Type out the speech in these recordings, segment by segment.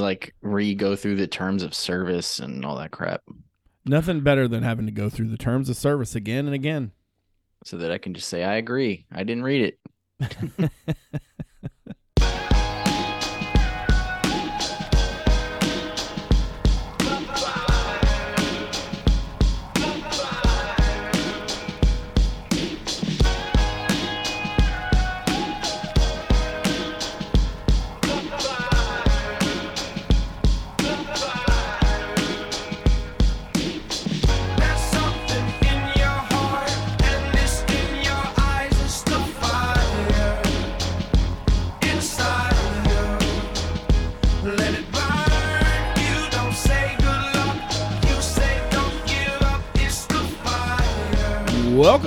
like re go through the terms of service and all that crap Nothing better than having to go through the terms of service again and again. so that I can just say I agree. I didn't read it.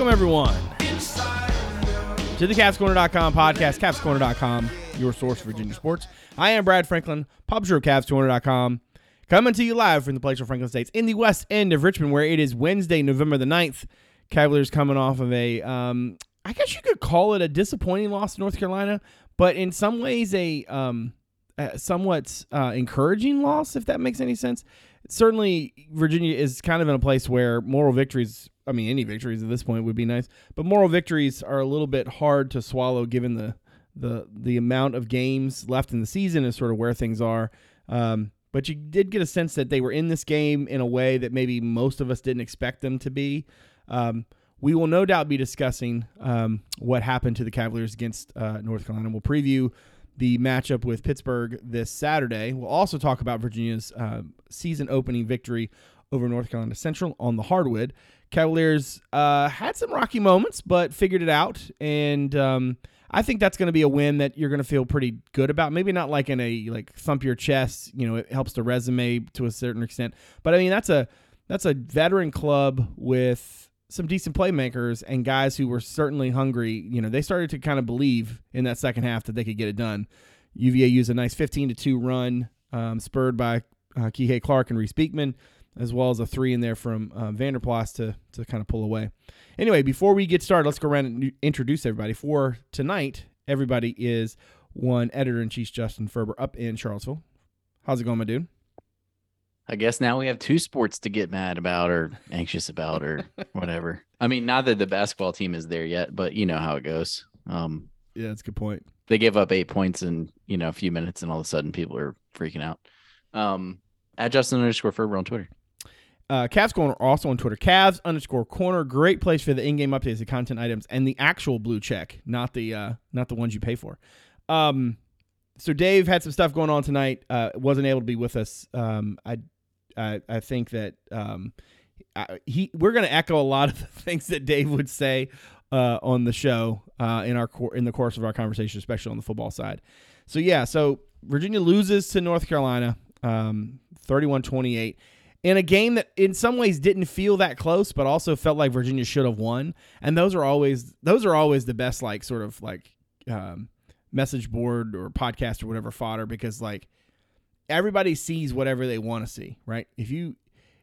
Welcome, everyone, to the CavsCorner.com podcast, CavsCorner.com, your source for Virginia sports. I am Brad Franklin, publisher of CavsCorner.com, coming to you live from the place of Franklin States in the west end of Richmond, where it is Wednesday, November the 9th. Cavaliers coming off of a, um, I guess you could call it a disappointing loss to North Carolina, but in some ways a um, a somewhat uh, encouraging loss, if that makes any sense. Certainly, Virginia is kind of in a place where moral victories, I mean, any victories at this point would be nice, but moral victories are a little bit hard to swallow given the the the amount of games left in the season and sort of where things are. Um, but you did get a sense that they were in this game in a way that maybe most of us didn't expect them to be. Um, we will no doubt be discussing um, what happened to the Cavaliers against uh, North Carolina. We'll preview the matchup with Pittsburgh this Saturday. We'll also talk about Virginia's uh, season opening victory over North Carolina Central on the hardwood. Cavaliers uh, had some rocky moments, but figured it out. And um, I think that's going to be a win that you're going to feel pretty good about. Maybe not like in a like thump your chest. You know, it helps the resume to a certain extent. But I mean, that's a that's a veteran club with some decent playmakers and guys who were certainly hungry. You know, they started to kind of believe in that second half that they could get it done. UVA used a nice 15 to 2 run, um, spurred by uh, Kihei Clark and Reece Beekman, as well as a three in there from uh, Vander Plas to, to kind of pull away. Anyway, before we get started, let's go around and introduce everybody. For tonight, everybody is one editor in chief, Justin Ferber, up in Charlottesville. How's it going, my dude? I guess now we have two sports to get mad about or anxious about or whatever. I mean, not that the basketball team is there yet, but you know how it goes. Um, Yeah, that's a good point. they give up eight points in you know a few minutes, and all of a sudden people are freaking out. Um, at Justin underscore Ferber on Twitter. Uh, Cavs Corner also on Twitter. Cavs underscore corner. Great place for the in-game updates, the content items, and the actual blue check, not the uh, not the ones you pay for. Um, so Dave had some stuff going on tonight. Uh, wasn't able to be with us. Um, I, I I think that um, I, he we're going to echo a lot of the things that Dave would say uh, on the show uh, in our in the course of our conversation, especially on the football side. So yeah, so Virginia loses to North Carolina, um, 31-28 in a game that in some ways didn't feel that close, but also felt like Virginia should have won. And those are always those are always the best like sort of like um, message board or podcast or whatever fodder because like everybody sees whatever they want to see, right? If you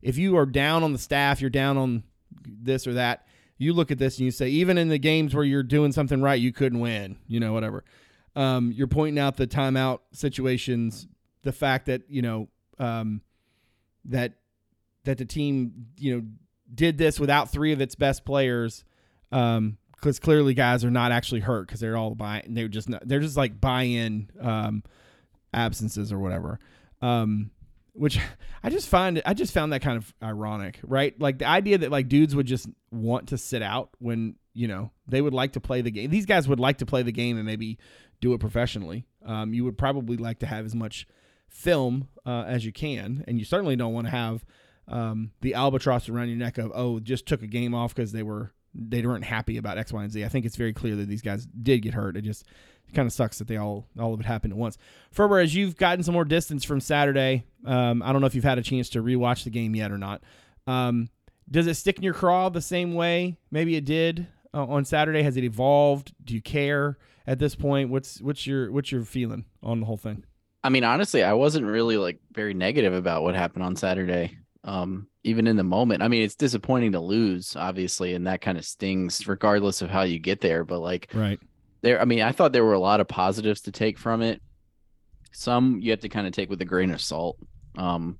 if you are down on the staff, you're down on this or that. You look at this and you say, even in the games where you're doing something right, you couldn't win. You know, whatever. Um, you're pointing out the timeout situations, the fact that you know um, that that the team you know did this without three of its best players um because clearly guys are not actually hurt because they're all buy they're just not, they're just like buy in um absences or whatever um which I just find I just found that kind of ironic, right? Like the idea that like dudes would just want to sit out when you know they would like to play the game. These guys would like to play the game and maybe do it professionally. Um, you would probably like to have as much film uh, as you can, and you certainly don't want to have um, the albatross around your neck of oh just took a game off because they were they weren't happy about X, Y, and Z. I think it's very clear that these guys did get hurt. It just kind of sucks that they all all of it happened at once. Ferber, as you've gotten some more distance from Saturday, um, I don't know if you've had a chance to rewatch the game yet or not. Um, does it stick in your craw the same way? Maybe it did uh, on Saturday. Has it evolved? Do you care at this point? What's what's your what's your feeling on the whole thing? I mean, honestly, I wasn't really like very negative about what happened on Saturday. Um, even in the moment. I mean, it's disappointing to lose, obviously, and that kind of stings regardless of how you get there. But like Right. there, I mean, I thought there were a lot of positives to take from it. some you have to kind of take with a grain of salt. Um,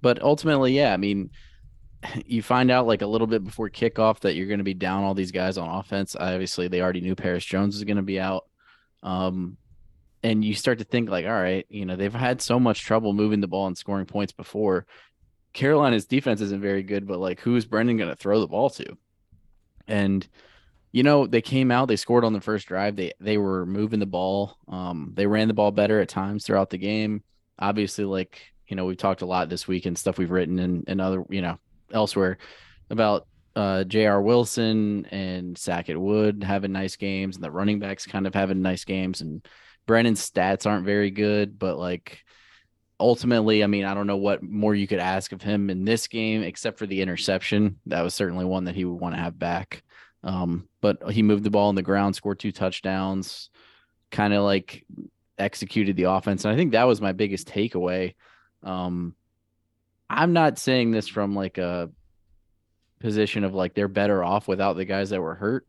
but ultimately, yeah, I mean, you find out like a little bit before kickoff that you're going to be down all these guys on offense. Obviously, they already knew Paris Jones was going to be out. Um, and you start to think like, all right, you know, they've had so much trouble moving the ball and scoring points before. Carolina's defense isn't very good, but like, who is Brendan going to throw the ball to? And you know, they came out, they scored on the first drive. They they were moving the ball. Um, they ran the ball better at times throughout the game. Obviously, like you know, we've talked a lot this week and stuff we've written and, and other, you know, elsewhere about uh J.R. Wilson and Sackett Wood having nice games and the running backs kind of having nice games and Brennan's stats aren't very good, but like ultimately, I mean, I don't know what more you could ask of him in this game except for the interception. That was certainly one that he would want to have back. Um, but he moved the ball on the ground, scored two touchdowns, kind of like executed the offense. And I think that was my biggest takeaway. Um, I'm not saying this from like a position of like they're better off without the guys that were hurt,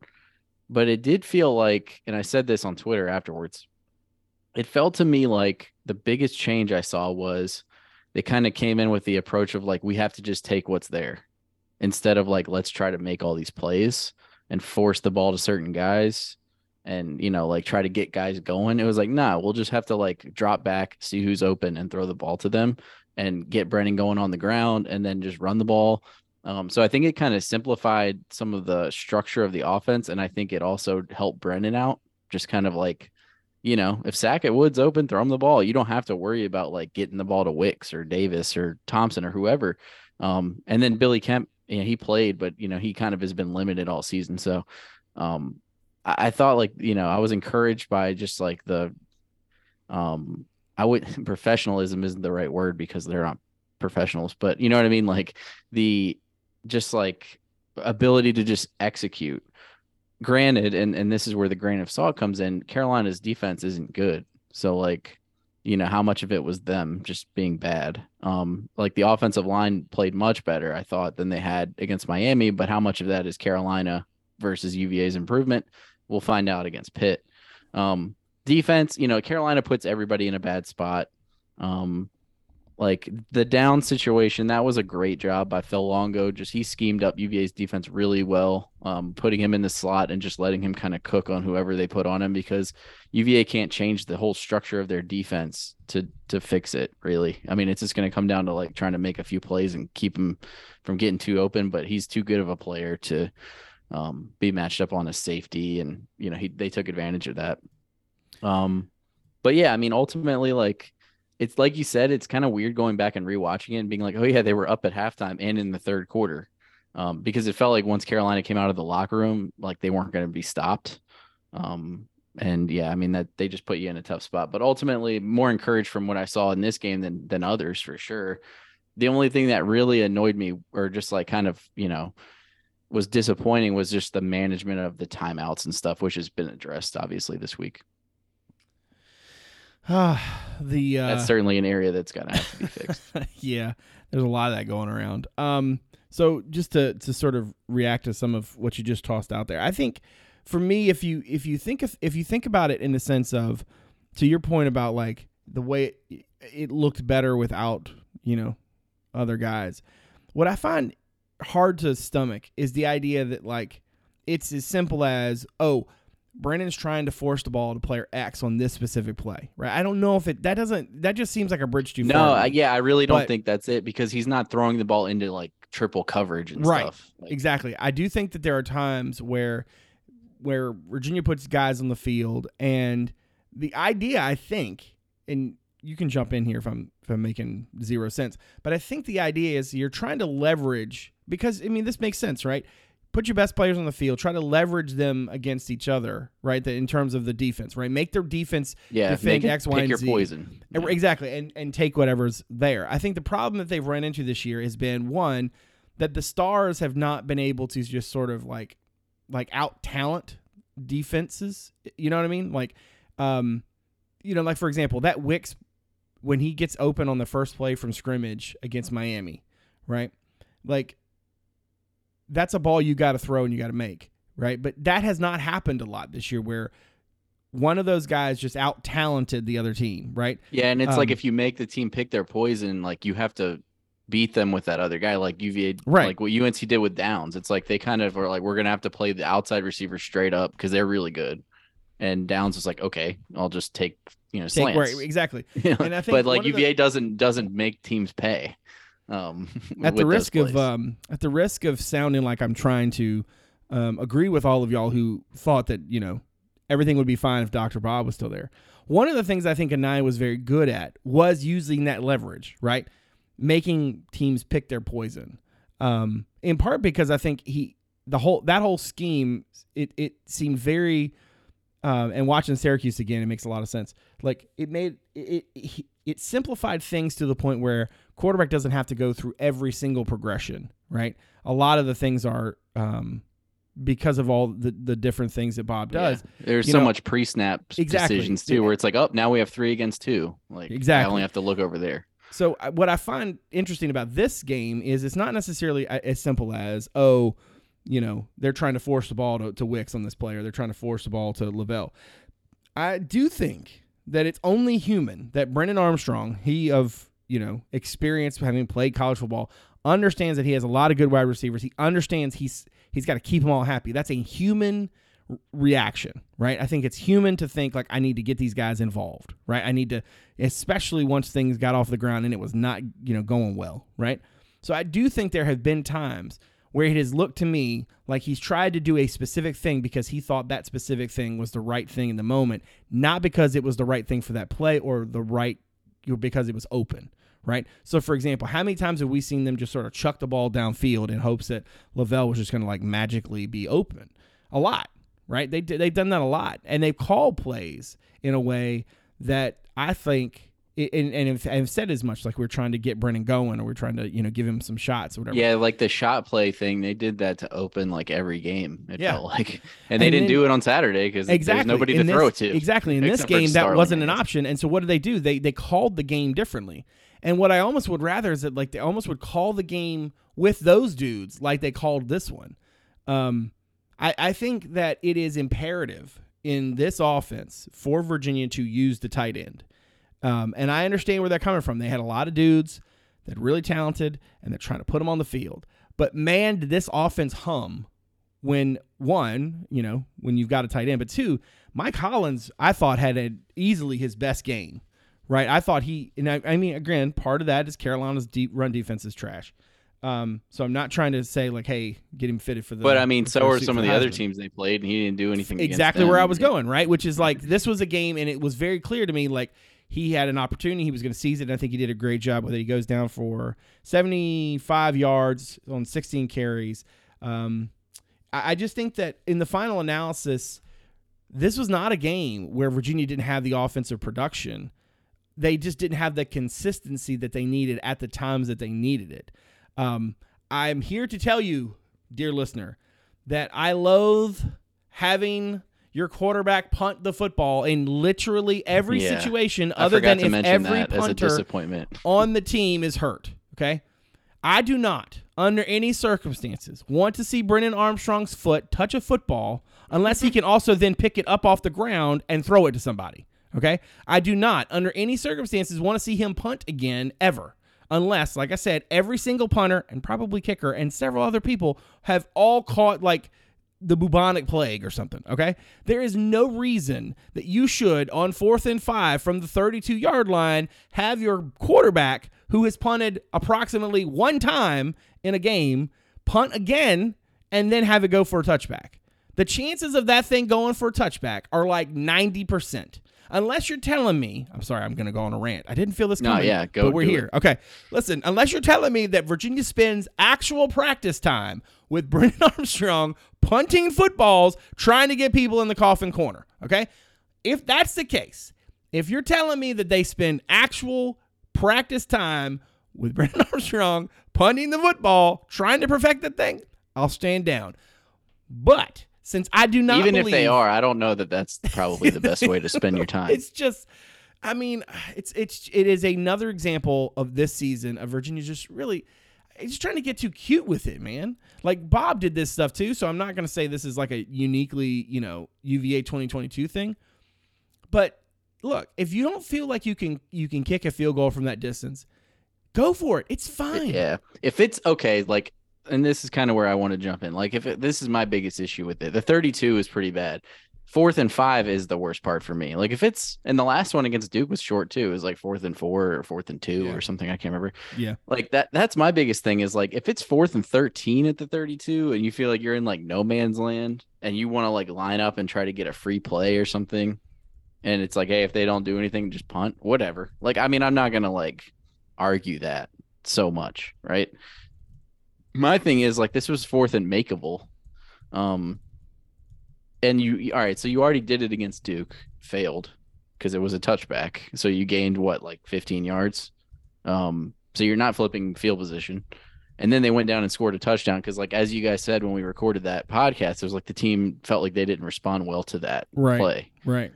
but it did feel like, and I said this on Twitter afterwards, it felt to me like the biggest change I saw was they kind of came in with the approach of like, we have to just take what's there instead of like, let's try to make all these plays and force the ball to certain guys and you know like try to get guys going. It was like nah we'll just have to like drop back see who's open and throw the ball to them and get brennan going on the ground and then just run the ball. Um, so i think it kind of simplified some of the structure of the offense and i think it also helped brennan out just kind of like you know if sackett woods open throw him the ball you don't have to worry about like getting the ball to wicks or davis or thompson or whoever um, and then billy kemp yeah, he played, but you know, he kind of has been limited all season. So um I, I thought like, you know, I was encouraged by just like the um I would professionalism isn't the right word because they're not professionals, but you know what I mean? Like the just like ability to just execute. Granted, and and this is where the grain of salt comes in, Carolina's defense isn't good. So like you know how much of it was them just being bad? Um like the offensive line played much better i thought than they had against miami but how much of that is carolina versus uva's improvement? We'll find out against pitt. Um defense you know carolina puts everybody in a bad spot. Um like the down situation that was a great job by phil longo just he schemed up uva's defense really well um putting him in the slot and just letting him kind of cook on whoever they put on him because UVA can't change the whole structure of their defense to to fix it. Really, I mean, it's just going to come down to like trying to make a few plays and keep him from getting too open. But he's too good of a player to um, be matched up on a safety, and you know he they took advantage of that. Um, but yeah, I mean, ultimately, like it's like you said, it's kind of weird going back and rewatching it and being like, oh yeah, they were up at halftime and in the third quarter. Um, because it felt like once Carolina came out of the locker room, like they weren't going to be stopped. Um, and yeah, I mean that they just put you in a tough spot. But ultimately, more encouraged from what I saw in this game than than others for sure. The only thing that really annoyed me, or just like kind of you know, was disappointing, was just the management of the timeouts and stuff, which has been addressed obviously this week. Ah, the uh, That's certainly an area that's gonna have to be fixed. yeah, there's a lot of that going around. Um, so just to to sort of react to some of what you just tossed out there, I think for me, if you if you think of, if you think about it in the sense of, to your point about like the way it, it looked better without you know other guys, what I find hard to stomach is the idea that like it's as simple as oh Brennan's trying to force the ball to player X on this specific play, right? I don't know if it that doesn't that just seems like a bridge too no, far. No, I, yeah, I really don't But- think that's it because he's not throwing the ball into like triple coverage and Right. stuff. Like, Exactly. I do think that there are times where where Virginia puts guys on the field and the idea I think and you can jump in here if I'm if I'm making zero sense, but I think the idea is you're trying to leverage because I mean this makes sense, right? Put your best players on the field, try to leverage them against each other, right? That in terms of the defense, right? Make their defense yeah, defend X, Y, and your Z. poison. Yeah. Exactly, and and take whatever's there. I think the problem that they've run into this year has been one that the stars have not been able to just sort of like like out talent defenses. You know what I mean? Like, um, you know, like for example, that Wicks when he gets open on the first play from scrimmage against Miami, right? Like, that's a ball you got to throw and you got to make, right? But that has not happened a lot this year, where one of those guys just out talented the other team, right? Yeah, and it's like Um, if you make the team pick their poison, like you have to beat them with that other guy, like UVA, Right. Like what UNC did with Downs. It's like they kind of are like, we're gonna have to play the outside receiver straight up because they're really good. And Downs was like, okay, I'll just take you know Take slants. where exactly. You know, And I think but like of the- UVA doesn't doesn't make teams pay. Um, at the risk of um, at the risk of sounding like I'm trying to um, agree with all of y'all who thought that you know everything would be fine if Dr. Bob was still there. One of the things I think Anae was very good at was using that leverage, right? Making teams pick their poison. Um, in part because I think he the whole that whole scheme it it seemed very um, and watching Syracuse again, it makes a lot of sense. Like it made it, it it simplified things to the point where quarterback doesn't have to go through every single progression, right? A lot of the things are um, because of all the the different things that Bob does. Yeah. There's so know- much pre-snap Exactly. decisions too, where it's like, oh, now we have three against two. Like, exactly. I only have to look over there. So uh, what I find interesting about this game is it's not necessarily as simple as oh, you know, they're trying to force the ball to, to Wicks on this player. they're trying to force the ball to Lavel. I do think that it's only human that Brendan Armstrong, he of you know experience having played college football, understands that he has a lot of good wide receivers. He understands he's he's got to keep them all happy. That's a human reaction, right? I think it's human to think like I need to get these guys involved, right? I need to, especially once things got off the ground and it was not you know going well, right? So I do think there have been times where it has looked to me like he's tried to do a specific thing because he thought that specific thing was the right thing in the moment, not because it was the right thing for that play or the right because it was open, right? So, for example, how many times have we seen them just sort of chuck the ball downfield in hopes that Lavel was just going to like magically be open? A lot, right? They, they've done that a lot, and they've called plays in a way that I think. And, and have- have said as much like we're trying to get Brennan going or we're trying to you know give him some shots or whatever. Yeah, like the shot play thing, they did that to open like every game. It Yeah. felt like, and they And didn't then- do it on Saturday because exactly. there's nobody to In throw it to. Exactly. In this game, that wasn't an option. And so what did they do? They they called the game differently. And what I almost would rather is that like they almost would call the game with those dudes like they called this one. Um, I, I think that it is imperative in this offense for Virginia to use the tight end. Um, and I understand where they're coming from. They had a lot of dudes that are really talented and they're trying to put them on the field. But man, did this offense hum when one, you know, when you've got a tight end, but two, Mike Hollins, I thought had a, easily his best game, right? I thought he, and I, I mean, again, part of that is Carolina's deep run defense is trash. Um, so I'm not trying to say like, hey, get him fitted for the. But I mean, so are some of the other teams they played, and he didn't do anything. exactly where. I was going, right? Which is like this was a game, and it was very clear to me like he had an opportunity, he was going to seize it. I think he did a great job with it. He goes down for 75 yards on 16 carries. Um, I, I just think that in the final analysis, this was not a game where Virginia didn't have the offensive production. They just didn't have the consistency that they needed at the times that they needed it. Um, I'm here to tell you, dear listener, that I loathe having your quarterback punt the football in literally every Yeah. situation other than if every that as a punter disappointment. on the team is hurt. Okay. I do not, under any circumstances, want to see Brennan Armstrong's foot touch a football unless he can also then pick it up off the ground and throw it to somebody. Okay. I do not, under any circumstances, want to see him punt again ever. Unless, like I said, every single punter and probably kicker and several other people have all caught like the bubonic plague or something. Okay. There is no reason that you should, on fourth and five from the 32 yard line, have your quarterback who has punted approximately one time in a game punt again and then have it go for a touchback. The chances of that thing going for a touchback are like 90%. Unless you're telling me, I'm sorry, I'm going to go on a rant. I didn't feel this No, coming. yeah, go But we're here. Okay. Listen, unless you're telling me that Virginia spends actual practice time with Brendan Armstrong punting footballs, trying to get people in the coffin corner. Okay. If that's the case, if you're telling me that they spend actual practice time with Brendan Armstrong punting the football, trying to perfect the thing, I'll stand down. But since I do not Even if they are, I don't know that that's probably the best way to spend your time. it's just I mean, it's it's it is another example of this season of Virginia just really just trying to get too cute with it, man. Like Bob did this stuff too, so I'm not going to say this is like a uniquely, you know, UVA 2022 thing. But look, if you don't feel like you can you can kick a field goal from that distance, go for it. It's fine. Yeah. If it's okay, like, and this is kind of where I want to jump in. Like, if it, this is my biggest issue with it, the 32 is pretty bad. Fourth and five is the worst part for me. Like, if it's, and the last one against Duke was short too, it was like fourth and four or fourth and two Yeah. or something. I can't remember. Yeah. Like, that, that's my biggest thing is like, if it's fourth and 13 at the 32 and you feel like you're in like no man's land and you want to like line up and try to get a free play or something, and it's like, hey, if they don't do anything, just punt, whatever. Like, I mean, I'm not going to like argue that so much, right? My thing is like this was fourth and makeable. Um and you all right, so you already did it against Duke, failed because it was a touchback. So you gained what like 15 yards. Um so you're not flipping field position. And then they went down and scored a touchdown because like as you guys said when we recorded that podcast, it was like the team felt like they didn't respond well to that Right. play. Right.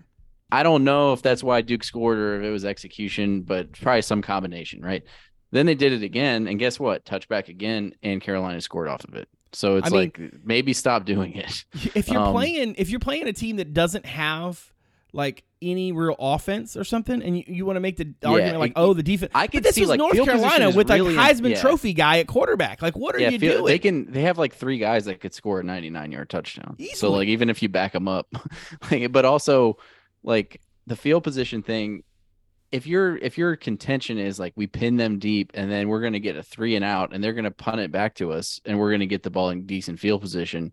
I don't know if that's why Duke scored or if it was execution, but probably some combination, right? Then they did it again, and guess what? Touchback again, and Carolina scored off of it. So it's I mean- like maybe stop doing it. If you're Um, playing if you're playing a team that doesn't have like any real offense or something, and you, you want to make the argument like, it- oh, the defense. I But could this see was like North Carolina is with like Heisman yeah. Trophy guy at quarterback. Like, what are Yeah, you field- doing? they can. They have like three guys that could score a 99 yard touchdown. So like even if you back them up, like, but also like the field position thing. If your if your contention is like we pin them deep and then we're gonna get a three and out and they're gonna punt it back to us and we're gonna get the ball in decent field position,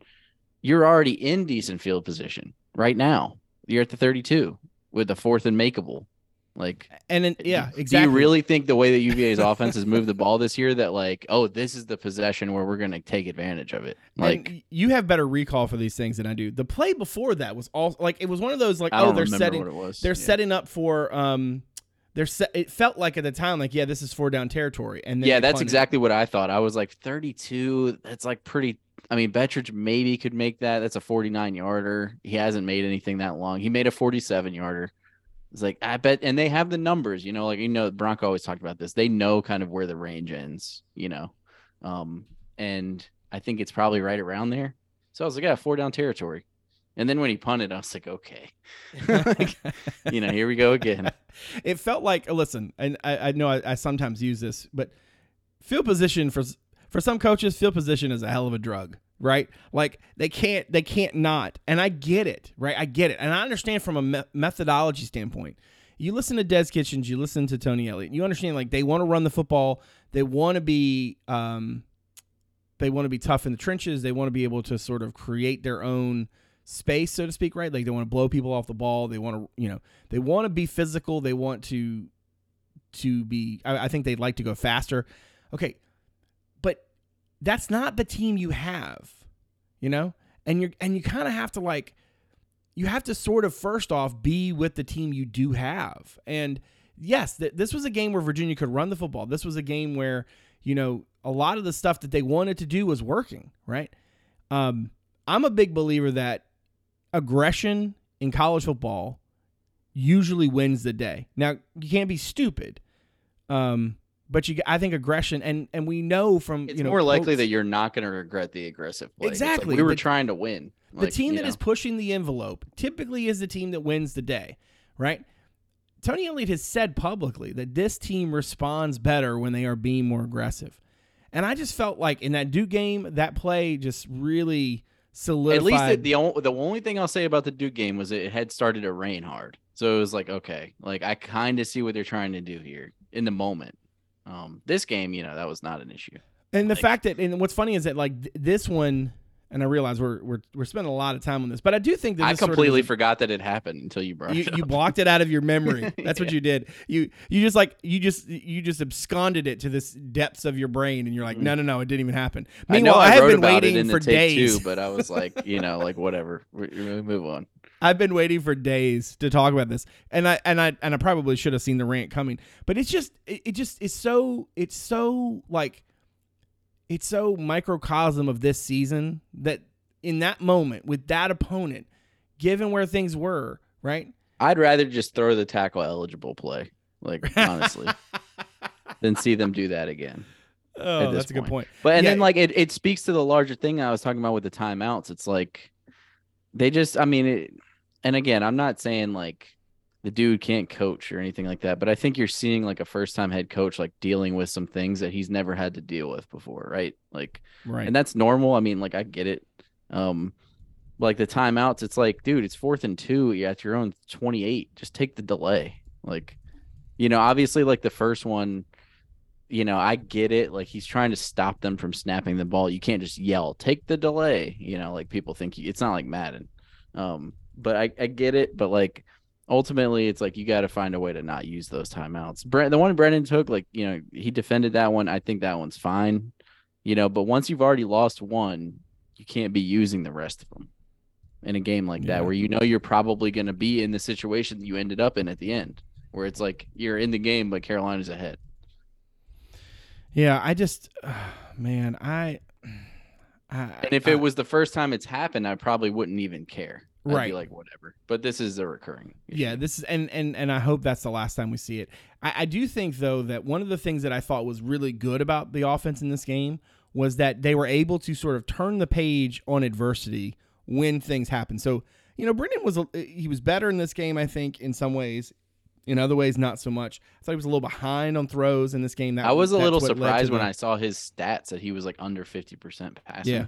you're already in decent field position right now. You're at the 32 with the fourth and makeable. Like and then yeah, do exactly. you really think the way that UVA's offense has moved the ball this year that like, oh, this is the possession where we're gonna take advantage of it? Like and you have better recall for these things than I do. The play before that was all like it was one of those like oh they're setting what it was. they're Yeah. setting up for um they're set it felt like at the time like yeah this is four down territory and then Yeah, that's exactly what I thought. I was like 32. That's like pretty. I mean, Betridge maybe could make that. That's a 49 yarder. He hasn't made anything that long. He made a 47 yarder. It's like I bet, and they have the numbers. You know, like you know, Bronco always talked about this. They know kind of where the range ends. You know, um, and I think it's probably right around there. So I was like, yeah, four down territory. And then when he punted, I was like, okay, Like, you know, here we go again. it felt like listen and I, I know I, I sometimes use this but field position for for some coaches field position is a hell of a drug right? Like they can't they can't not and i get it right? I get it and i understand from a me- methodology standpoint. You listen to des kitchings you listen to tony elliott you understand like they want to run the football they want to be um they want to be tough in the trenches they want to be able to sort of create their own space so to speak right like they want to blow people off the ball they want to you know they want to be physical. They want to to be. I, I think they'd like to go faster. Okay, but that's not the team you have, you know. And you're and you kind of have to like you have to sort of first off be with the team you do have. And yes, th- this was a game where Virginia could run the football. This was a game where you know a lot of the stuff that they wanted to do was working. Right. Um, I'm a big believer that aggression in college football usually wins the day. Now you can't be stupid, um, but you I think aggression and and we know from It's you know more likely quotes- that you're not going to regret the aggressive play. It's like, Exactly. we were The- trying to win. the team that is know. pushing the envelope typically is the team that wins the day, right? Tony Elliott has said publicly that this team responds better when they are being more aggressive. And I just felt like in that Duke game, that play just really solidified. At least the, the only the only thing I'll say about the Duke game was it had started to rain hard, so it was like okay, like I kind of see what they're trying to do here in the moment. Um, this game, you know, that was not an issue. And the fact that, and what's funny is that like th- this one, and I realize we're we're we're spending a lot of time on this, but I do think that I this sort of completely forgot that it happened until you brought you, it up. you blocked it out of your memory. That's what you did. You you just like you just you just absconded it to this depths of your brain, and you're like, no, no, no, it didn't even happen. Mm. I Meanwhile, I, have been waiting for days. too, but I was like, you know, like whatever, we, we move on. I've been waiting for days to talk about this, and I and I and I probably should have seen the rant coming, but it's just it, it just it's so it's so like it's so microcosm of this season that in that moment with that opponent, given where things were, right? I'd rather just throw the tackle eligible play, like honestly, than see them do that again. oh, that's a good point. point. But and Yeah. then like it, it speaks to the larger thing I was talking about with the timeouts. It's like they just I mean it and again, I'm not saying like the dude can't coach or anything like that. But I think you're seeing like a first time head coach like dealing with some things that he's never had to deal with before, right? Like Right. and that's normal. I mean, like I get it. Um, like the timeouts, it's like, dude, it's fourth and two. You're at your own 28. Just take the delay. Like, you know, obviously, like the first one, you know, I get it. Like he's trying to stop them from snapping the ball. You can't just yell, take the delay. You know, like people think you, it's not like Madden. Um, but I, I get it. But like ultimately, it's like you got to find a way to not use those timeouts. Brent, the one Brendan took, like, you know, he defended that one. I think that one's fine you know but once you've already lost one you can't be using the rest of them in a game like Yeah. that where you know you're probably going to be in the situation that you ended up in at the end where it's like you're in the game but carolina's ahead yeah, I just man, I, I and if I- it was the first time it's happened i probably wouldn't even care Right. be like whatever but this is a recurring issue. Yeah, this is and and and I hope that's the last time we see it. I, I do think though that one of the things that I thought was really good about the offense in this game was that they were able to sort of turn the page on adversity when things happen. So you know, Brendan was a, he was better in this game, I think, in some ways. In other ways, not so much. I thought he was a little behind on throws in this game. That i was a little what led to surprised when i saw his stats that he was like under 50% passing Yeah.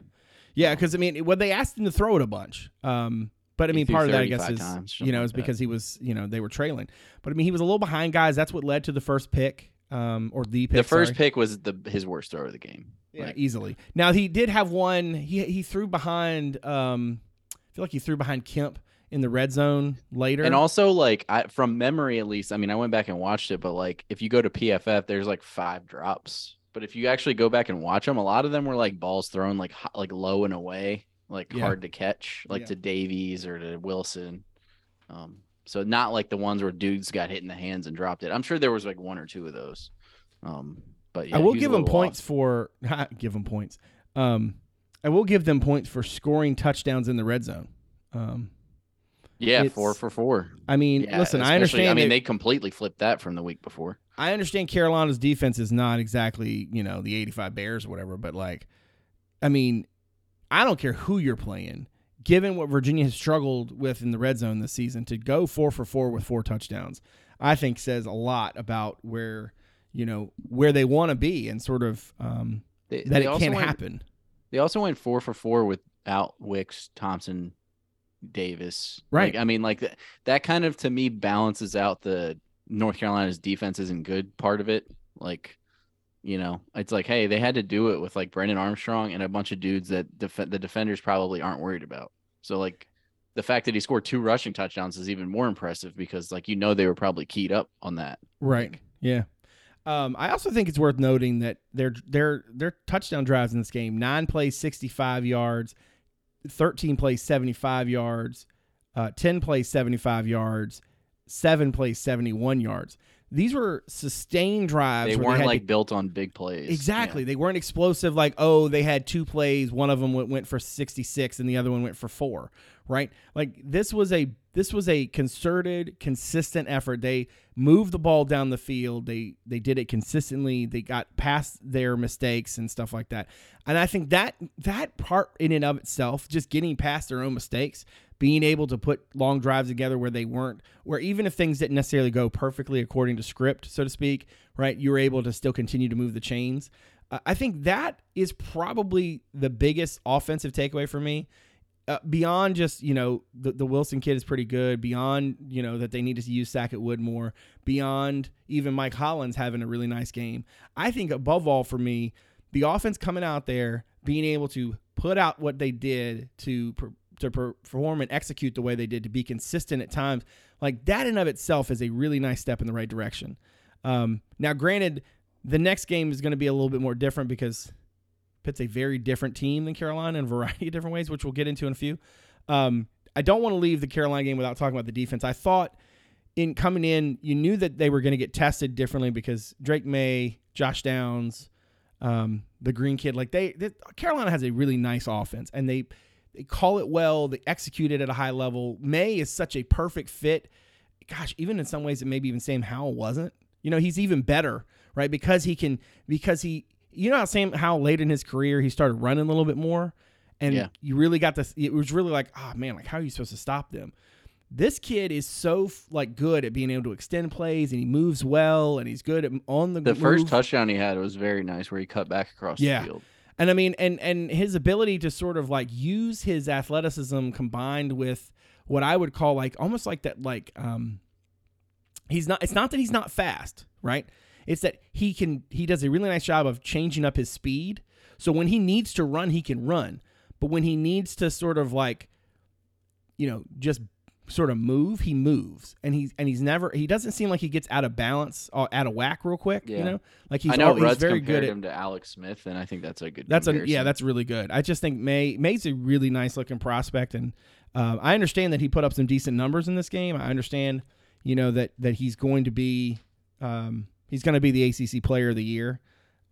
Yeah, because I mean, well, they asked him to throw it a bunch. Um, but I mean, part of that, I guess, is times, you know, is like that. because he was, you know, they were trailing. But I mean, he was a little behind guys. That's what led to the first pick, um, or the pick. the first sorry. pick was the his worst throw of the game yeah, Like, easily. Now he did have one. He he threw behind. Um, I feel like he threw behind Kemp in the red zone later. And also, like I, from memory, at least, I mean, I went back and watched it, but like if you go to PFF, there's like five drops. But if you actually go back and watch them, a lot of them were like balls thrown like like low and away, like Yeah. hard to catch, like Yeah. to Davies or to Wilson. Um, so not like the ones where dudes got hit in the hands and dropped it. I'm sure there was like one or two of those. Um, but yeah, I will he was a give them points off. for give them points. Um, I will give them points for scoring touchdowns in the red zone. Um, Yeah, four for four. I mean, Yeah, listen, I understand. I mean, that- they completely flipped that from the week before. I understand Carolina's defense is not exactly, you know, the 85 Bears or whatever, but like, I mean, I don't care who you're playing. Given what Virginia has struggled with in the red zone this season, to go four for four with four touchdowns, I think says a lot about where, you know, where they want to be and sort of um, They, that they it can went- happen. They also went four for four without Wicks, Thompson, Davis. Right. Like, I mean, like that, that kind of to me balances out the North Carolina's defense isn't good part of it. Like, you know, it's like, hey, they had to do it with like Brendan Armstrong and a bunch of dudes that def- the defenders probably aren't worried about. So like the fact that he scored two rushing touchdowns is even more impressive because like you know they were probably keyed up on that. Right. Yeah. Um, I also think it's worth noting that their their their touchdown drives in this game nine plays sixty five yards, thirteen plays seventy five yards, uh, ten plays seventy five yards, seven plays seventy one yards. These were sustained drives. They weren't to- like built on big plays. Exactly. They weren't explosive like, oh, they had two plays, one of them went, went for 66 and the other one went for 4, right? Like this was a this was a concerted, consistent effort. They moved the ball down the field. They they did it consistently. They got past their mistakes and stuff like that. And I think that that part in and of itself, just getting past their own mistakes, being able to put long drives together where they weren't where even if things didn't necessarily go perfectly according to script, so to speak, right? You were able to still continue to move the chains. I think that is probably the biggest offensive takeaway for me. Uh, beyond just you know the, the Wilson kid is pretty good. Beyond you know that they need to use Sackett Wood more. Beyond even Mike Hollins having a really nice game. I think above all for me, the offense coming out there being able to put out what they did to to perform and execute the way they did to be consistent at times like that in of itself is a really nice step in the right direction. Um, now, granted, the next game is going to be a little bit more different because Pitt's a very different team than Carolina in a variety of different ways, which we'll get into in a few. Um, I don't want to leave the Carolina game without talking about the defense. I thought in coming in, you knew that they were going to get tested differently because Drake Maye, Josh Downs, um, the Green Kid, like they, they, Carolina has a really nice offense, and they they call it well, they execute it at a high level. Maye is such a perfect fit. Gosh, even in some ways, it maybe even Sam Howell wasn't. You know, he's even better, right? Because he can, because he, you know, how Sam Howell late in his career he started running a little bit more, and Yeah. you really got this. It was really like, oh man, like how are you supposed to stop them? This kid is so like good at being able to extend plays, and he moves well, and he's good at on the The first touchdown he had was very nice, where he cut back across Yeah. the field. And I mean, and and his ability to sort of like use his athleticism combined with what I would call like almost like that like um he's not it's not that he's not fast, right? It's that he can he does a really nice job of changing up his speed. So when he needs to run, he can run. But when he needs to sort of like you know, just sort of move, he moves. And he's and he's never he doesn't seem like he gets out of balance or out of whack real quick, you know? Like he's I know he's very compared good at him to Alex Smith, and I think that's a good. that's a yeah, that's really good. I just think Maye Maye's a really nice looking prospect, and um, I understand that he put up some decent numbers in this game. I understand, you know, that that he's going to be um, he's going to be the ACC Player of the Year,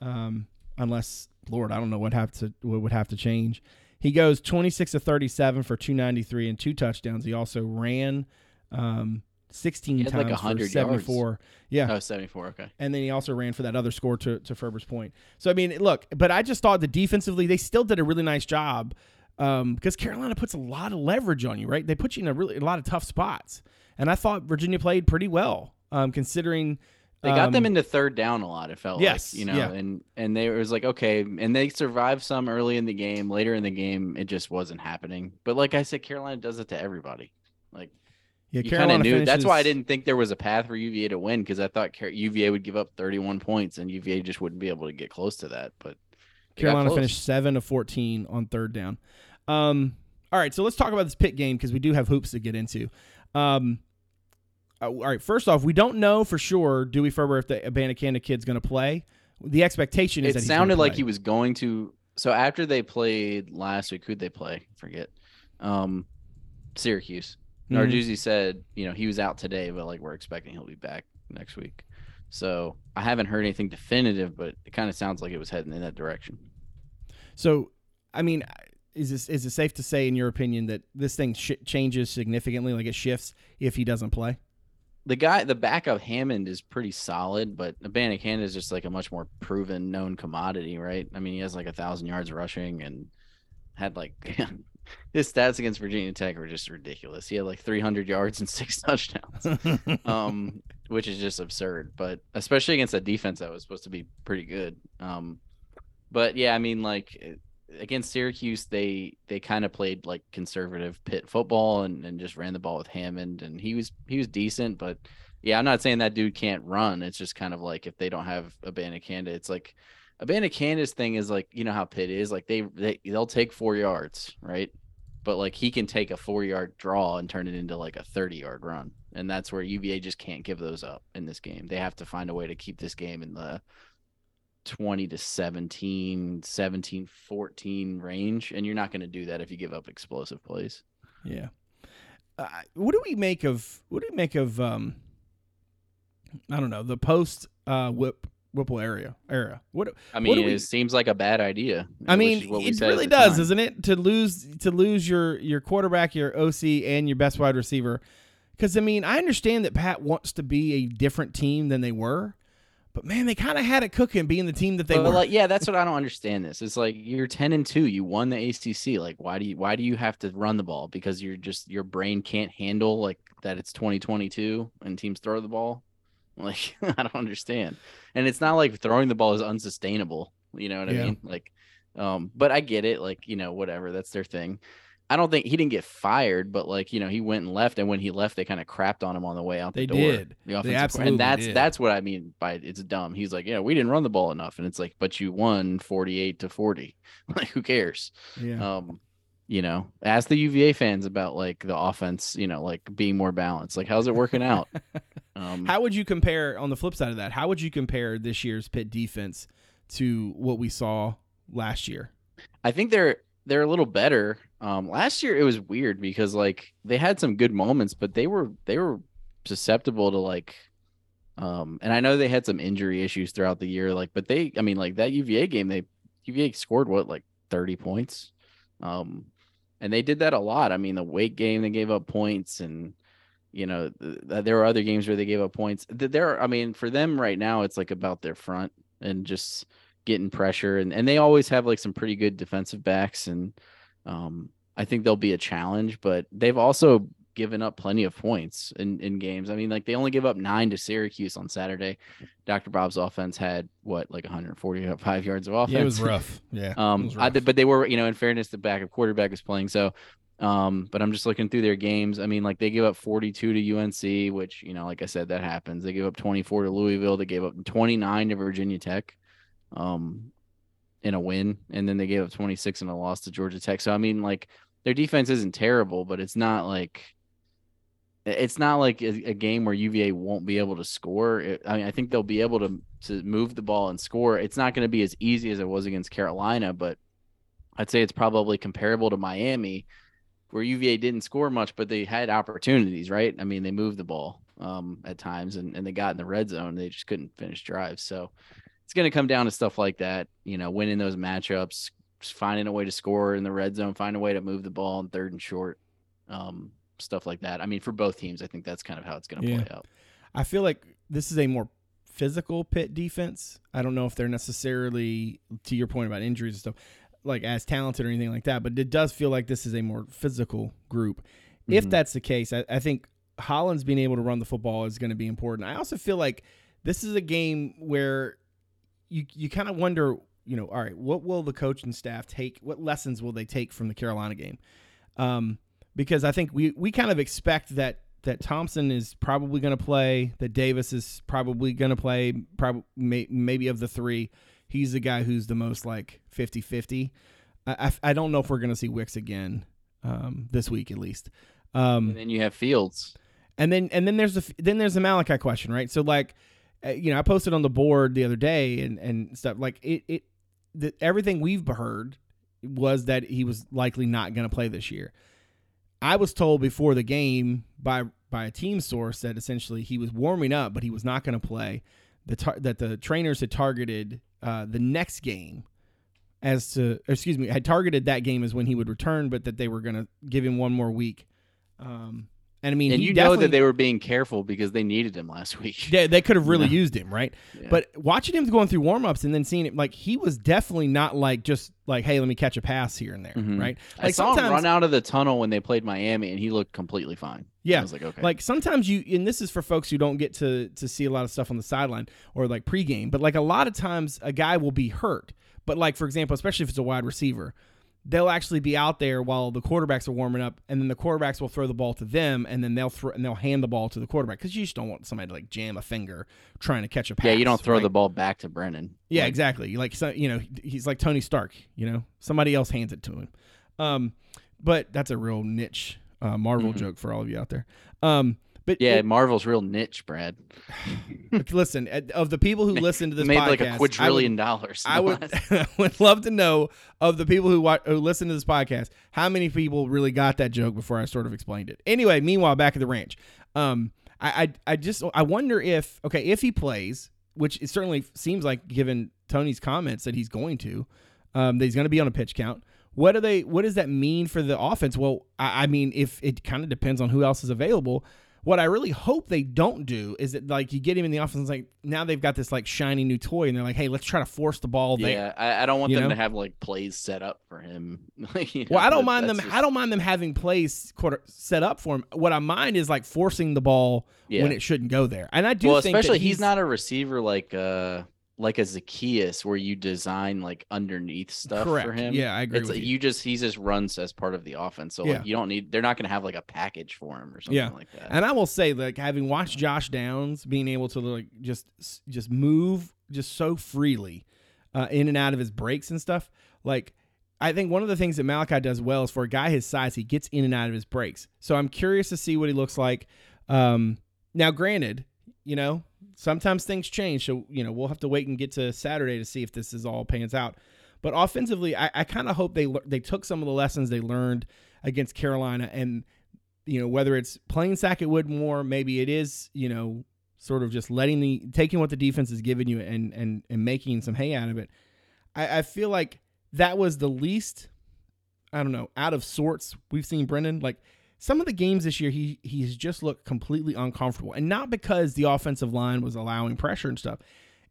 um, unless Lord, I don't know what have to what would have to change. He goes twenty six to thirty seven for two ninety three and two touchdowns. He also ran um, sixteen He had times like for 100 yards. seventy four. Yeah, Oh, 74, Okay. and then he also ran for that other score to, to Ferber's point. So I mean, look, but I just thought that defensively they still did a really nice job um, because Carolina puts a lot of leverage on you, right? They put you in a really a lot of tough spots, and I thought Virginia played pretty well um, considering They got them um, into third down a lot. It felt yes, like you know, yeah. and and they it was like okay, and they survived some early in the game. Later in the game, it just wasn't happening. But like I said, Carolina does it to everybody. Like yeah, you kind of knew. That's why I didn't think there was a path for UVA to win because I thought Car- UVA would give up 31 points and UVA just wouldn't be able to get close to that. But Carolina finished seven of fourteen on third down. Um, all right, so let's talk about this Pitt game because we do have hoops to get into. Um, uh, all right, first off, we don't know for sure Dewey Ferber if the Abanikanda kid's going to play. The expectation is It that he's gonna sounded like he was going to. So after they played last week, who'd they play? Forget. Um, Syracuse. Mhm. Narduzzi said, you know, he was out today, but like we're expecting he'll be back next week. So I haven't heard anything definitive, but it kind of sounds like it was heading in that direction. So, I mean, is this is it safe to say, in your opinion, that this thing sh- changes significantly, like it shifts if he doesn't play? The guy, the backup Hammond is pretty solid, but Abanikanda is just like a much more proven, known commodity, right? I mean, he has like a thousand yards rushing and had like his stats against Virginia Tech were just ridiculous. He had like 300 yards and six touchdowns. um, which is just absurd. But especially against a defense that was supposed to be pretty good. Um, but yeah, I mean, like against Syracuse, they they kind of played like conservative Pitt football and, and just ran the ball with Hammond, and he was he was decent. But yeah, I'm not saying that dude can't run. It's just kind of like if they don't have a band of Abanikanda, it's like a band of Abanikanda's thing is like you know how Pitt is like they they they'll take four yards, right? But like he can take a four yard draw and turn it into like a 30 yard run. And that's where UVA just can't give those up in this game. They have to find a way to keep this game in the 20 to 17, 17, 14 range. And you're not going to do that if you give up explosive plays. Yeah. Uh, what do we make of what do we make of um I don't know, the post uh whip Whipple area era. What I mean, do we- it seems like a bad idea. I mean, what it really does, time. isn't it? To lose to lose your your quarterback, your OC, and your best wide receiver. Because I mean, I understand that Pat wants to be a different team than they were, but man, they kind of had it cooking, being the team that they were. like, yeah, that's what I don't understand. This it's like you're ten and two. You won the ACC. Like, why do you why do you have to run the ball? Because you're just your brain can't handle like that. It's 2022 and teams throw the ball. Like, I don't understand. And it's not like throwing the ball is unsustainable. You know what Yeah. I mean? Like, um, but I get it. Like, you know, whatever. That's their thing. I don't think he didn't get fired, but like you know, he went and left, and when he left, they kind of crapped on him on the way out. They the door. did. The offensive absolutely and that's did. that's what I mean by it's dumb. He's like, yeah, we didn't run the ball enough, and it's like, but you won forty eight to forty. Like, who cares? yeah. Um, you know, ask the UVA fans about like the offense. You know, like being more balanced. Like, how's it working out? Um, How would you compare on the flip side of that? How would you compare this year's Pitt defense to what we saw last year? I think they're they're a little better. Um, last year it was weird because like they had some good moments, but they were they were susceptible to like, um, and I know they had some injury issues throughout the year. Like, but they, I mean, like that UVA game, they UVA scored what like thirty points, um, and they did that a lot. I mean, the Wake game they gave up points, and you know th- there were other games where they gave up points. Th- There, I mean, for them right now, it's like about their front and just getting pressure and, and they always have like some pretty good defensive backs and um I think they'll be a challenge, but they've also given up plenty of points in, in games. I mean, like they only give up nine to Syracuse on Saturday. Dr. Bob's offense had what, like 145 yards of offense. Yeah, it was rough. Yeah. Um, was I did, but they were, you know, in fairness, the backup quarterback was playing. So, um, but I'm just looking through their games. I mean, like they gave up 42 to UNC, which, you know, like I said, that happens. They gave up 24 to Louisville. They gave up 29 to Virginia Tech, um, in a win, and then they gave up 26 in a loss to Georgia Tech. So, I mean, like their defense isn't terrible, but it's not like it's not like a, a game where UVA won't be able to score. It, I mean, I think they'll be able to to move the ball and score. It's not going to be as easy as it was against Carolina, but I'd say it's probably comparable to Miami, where UVA didn't score much, but they had opportunities, right? I mean, they moved the ball um, at times and, and they got in the red zone. They just couldn't finish drives. So it's going to come down to stuff like that, you know, winning those matchups, just finding a way to score in the red zone, find a way to move the ball in third and short, um, stuff like that. I mean, for both teams, I think that's kind of how it's going to Yeah. play out. I feel like this is a more physical Pitt defense. I don't know if they're necessarily, to your point about injuries and stuff, like as talented or anything like that, but it does feel like this is a more physical group. If Mhm. that's the case, I, I think Holland's being able to run the football is going to be important. I also feel like this is a game where you you kind of wonder, you know, all right, what will the coach and staff take? What lessons will they take from the Carolina game? Um, because I think we we kind of expect that that Thompson is probably going to play, that Davis is probably going to play, probably may, maybe of the three, he's the guy who's the most like 50-50. I, I, I don't know if we're going to see Wicks again um, this week at least. Um, And then you have Fields. and then and then there's the then there's the Malachi question, right? So like, uh, you know, I posted on the board the other day and and stuff like it it the, everything we've heard was that he was likely not going to play this year. I was told before the game by by a team source that essentially he was warming up, but he was not going to play. The tar- that the trainers had targeted uh, the next game as to excuse me had targeted that game as when he would return, but that they were going to give him one more week. Um, and I mean, And you know that they were being careful because they needed him last week. they, they could have really Yeah. used him, right? Yeah. But watching him going through warmups and then seeing it, like he was definitely not like just like, hey, let me catch a pass here and there, Mhm. right? I Like saw him sometimes, run out of the tunnel when they played Miami, and he looked completely fine. Yeah. I was like, okay, like sometimes you, and this is for folks who don't get to to see a lot of stuff on the sideline or like pregame, but like a lot of times a guy will be hurt, but like for example, especially if it's a wide receiver. They'll actually be out there while the quarterbacks are warming up, and then the quarterbacks will throw the ball to them, and then they'll throw and they'll hand the ball to the quarterback because you just don't want somebody to like jam a finger trying to catch a pass. yeah, you don't throw right? the ball back to Brennan. Yeah, Like, exactly. Like so, you know, he's like Tony Stark. You know, somebody else hands it to him. Um, but that's a real niche uh, Marvel Mhm. joke for all of you out there. Um, but Yeah, it- Marvel's real niche, Brad. listen, uh, of the people who listen to this made podcast, like a I would- quadrillion dollars. I would, I would love to know of the people who watch, who listen to this podcast, how many people really got that joke before I sort of explained it. Anyway, meanwhile, back at the ranch, um, I, I, I just, I wonder if, okay, if he plays, which it certainly seems like, given Tony's comments that he's going to, um, that he's going to be on a pitch count. What do they? What does that mean for the offense? Well, I, I mean, if it kind of depends on who else is available. What I really hope they don't do is that like you get him in the offense, like now they've got this like shiny new toy, and they're like, hey, let's try to force the ball there. yeah, I, I don't want you them know? to have like plays set up for him. You Well, I don't mind them. that's I don't mind them having plays quarter set up for him. What I mind is like forcing the ball Yeah. when it shouldn't go there. And I do well, think that especially he's, not a receiver like uh like a Zacchaeus where you design like underneath stuff correct. for him. Yeah, I agree It's like you. you just he just runs as part of the offense. So Yeah. like you don't need they're not gonna have like a package for him or something Yeah. like that. And I will say, like having watched Josh Downs being able to like just just move just so freely uh, in and out of his breaks and stuff, like. I think one of the things that Malachi does well is for a guy his size, he gets in and out of his breaks. So I'm curious to see what he looks like. Um, now, granted, you know, sometimes things change. So, you know, we'll have to wait and get to Saturday to see if this is all pans out. But offensively, I, I kind of hope they they took some of the lessons they learned against Carolina and you know whether it's playing Sackett Wood more, maybe it is you know sort of just letting the taking what the defense has given you and and and making some hay out of it. I, I feel like that was the least I don't know out of sorts we've seen Brennan like. Some of the games this year, he he's just looked completely uncomfortable, and not because the offensive line was allowing pressure and stuff.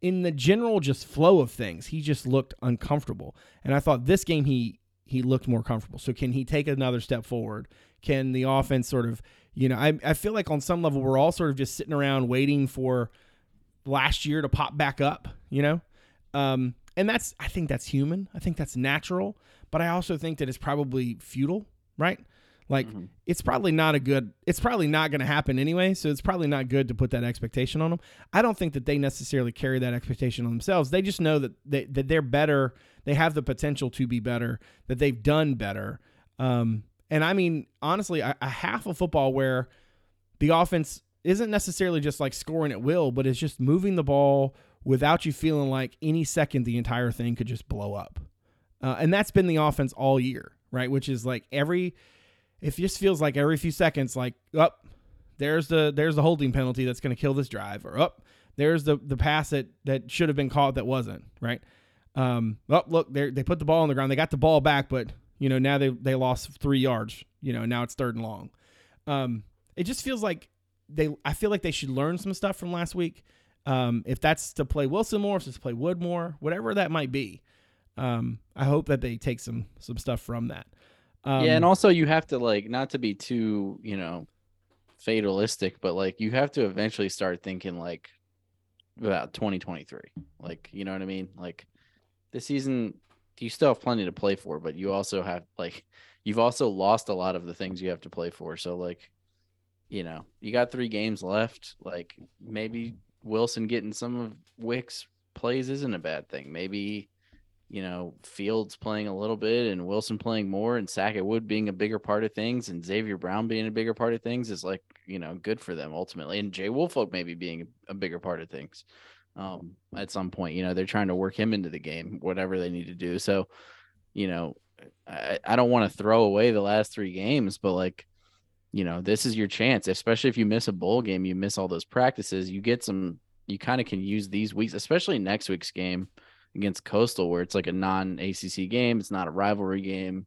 In the general just flow of things, he just looked uncomfortable. And I thought this game he he looked more comfortable. So can he take another step forward? Can the offense sort of You know, I I feel like on some level we're all sort of just sitting around waiting for last year to pop back up. You know, um, and that's I think that's human. I think that's natural. But I also think that it's probably futile, right? Like Mhm. it's probably not a good. It's probably not going to happen anyway. So it's probably not good to put that expectation on them. I don't think that they necessarily carry that expectation on themselves. They just know that they, that they're better. They have the potential to be better. That they've done better. Um, and I mean, honestly, a, a half of football where the offense isn't necessarily just like scoring at will, but it's just moving the ball without you feeling like any second the entire thing could just blow up. Uh, and that's been the offense all year, right? Which is like every, it just feels like every few seconds, like up, there's the there's the holding penalty that's going to kill this drive, or up, there's the the pass that that should have been caught that wasn't, right? Um, oh look, they they put the ball on the ground, they got the ball back, but you know now they they lost three yards, you know now it's third and long. Um, it just feels like they, I feel like they should learn some stuff from last week. Um, if that's to play Wilson more, if it's to play Wood more, whatever that might be. Um, I hope that they take some some stuff from that. Um, yeah, and also you have to like not to be too, you know, fatalistic, but like you have to eventually start thinking like about 2023. Like, you know what I mean? Like this season you still have plenty to play for, but you also have like you've also lost a lot of the things you have to play for. So like, you know, you got 3 games left. Like maybe Wilson getting some of Wick's plays isn't a bad thing. Maybe you know, Fields playing a little bit and Wilson playing more and Sackett Wood being a bigger part of things and Xavier Brown being a bigger part of things is like, you know, good for them ultimately. And Jay Woolfolk maybe being a bigger part of things um, at some point. You know, they're trying to work him into the game, whatever they need to do. So, you know, I, I don't want to throw away the last three games, but like, you know, this is your chance, especially if you miss a bowl game, you miss all those practices, you get some, you kind of can use these weeks, especially next week's game against Coastal, where it's like a non ACC game. It's not a rivalry game.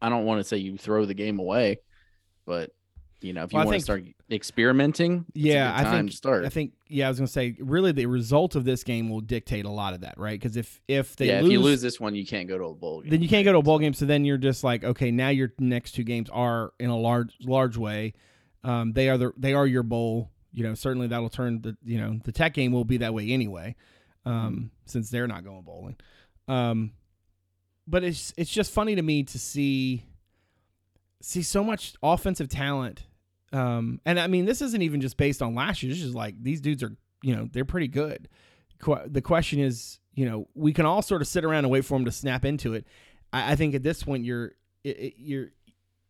I don't want to say you throw the game away, but you know, if you Well, want think- to start experimenting, Yeah, I think start. I think yeah, I was gonna say really the result of this game will dictate a lot of that, right? Because if if they yeah, lose, if you lose this one, you can't go to a bowl game. then you can't go to a bowl game. So then you're just like, okay, now your next two games are in a large large way. Um, they are the they are your bowl. You know, certainly that'll turn the you know the tech game will be that way anyway, um, since they're not going bowling. Um, but it's it's just funny to me to see see so much offensive talent. Um, and I mean, this isn't even just based on last year. Is just like these dudes are, you know, they're pretty good. Qu- the question is, you know, we can all sort of sit around and wait for them to snap into it. I, I think at this point, you're it, it- you're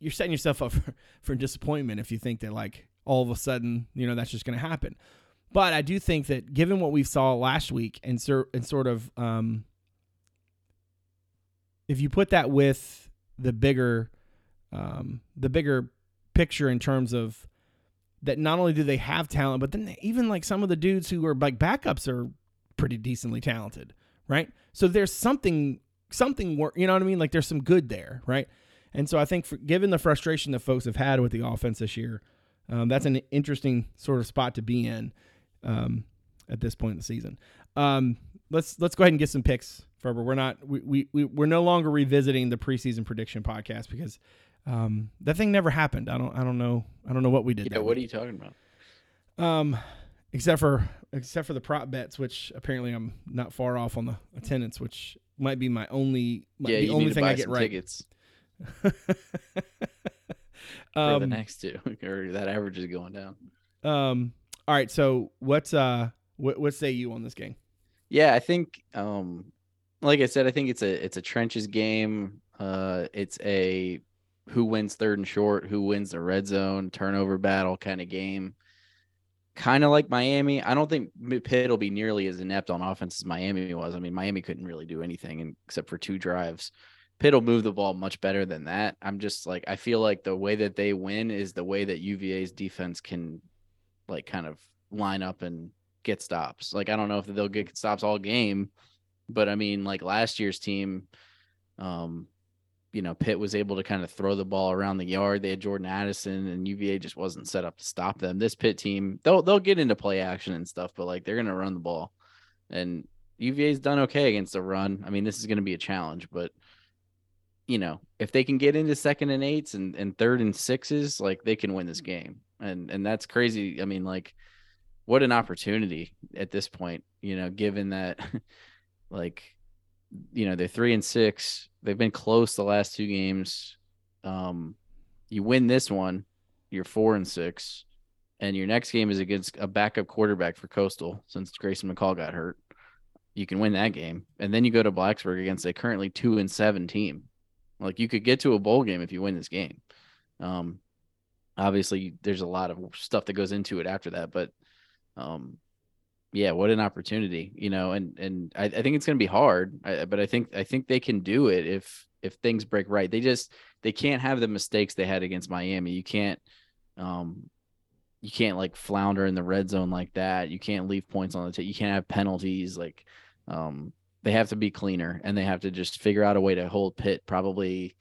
you're setting yourself up for, for disappointment if you think that like all of a sudden, you know, that's just going to happen. But I do think that given what we saw last week and sor- and sort of um, if you put that with the bigger um, the bigger picture in terms of that not only do they have talent, but then even like some of the dudes who are like backups are pretty decently talented, right? So there's something something wor- you know what I mean? Like there's some good there, right? And so I think for, given the frustration that folks have had with the offense this year, um, that's an interesting sort of spot to be in um, at this point in the season. Um, let's let's go ahead and get some picks, Ferber. We're not we, we, we we're no longer revisiting the preseason prediction podcast because um, that thing never happened. I don't I don't know I don't know what we did. yeah, what week. are you talking about? Um, except for except for the prop bets, which apparently I'm not far off on the attendance, which might be my only might yeah, the only thing I get right. tickets for the um, next two, or that average is going down. um, all right. So what's uh what what say you on this game? Yeah, I think um like I said, I think it's a it's a trenches game. Uh it's a who wins third and short, who wins the red zone, turnover battle kind of game. Kind of like Miami. I don't think Pitt will be nearly as inept on offense as Miami was. I mean, Miami couldn't really do anything in- except for two drives. Pitt will move the ball much better than that. I'm just like I feel like the way that they win is the way that UVA's defense can like kind of line up and get stops. Like I don't know if they'll get stops all game, but I mean like last year's team, um, you know, Pitt was able to kind of throw the ball around the yard. They had Jordan Addison and UVA just wasn't set up to stop them. This Pitt team, they'll they'll get into play action and stuff, but like they're gonna run the ball. And UVA's done okay against the run. I mean, this is gonna be a challenge, but you know, if they can get into second and eights and, and third and sixes, like they can win this game. And and that's crazy. I mean, like, what an opportunity at this point, you know, given that like you know, they're three and six. They've been close the last two games. Um, you win this one, you're four and six, and your next game is against a backup quarterback for Coastal since Grayson McCall got hurt. You can win that game, and then you go to Blacksburg against a currently two and seven team. Like you could get to a bowl game if you win this game. Um, obviously, there's a lot of stuff that goes into it after that, but um, yeah, what an opportunity, you know, and and I, I think it's going to be hard, I, but I think I think they can do it if if things break right. They just they can't have the mistakes they had against Miami. You can't um you can't like flounder in the red zone like that. You can't leave points on the table. You can't have penalties like um they have to be cleaner and they have to just figure out a way to hold Pitt probably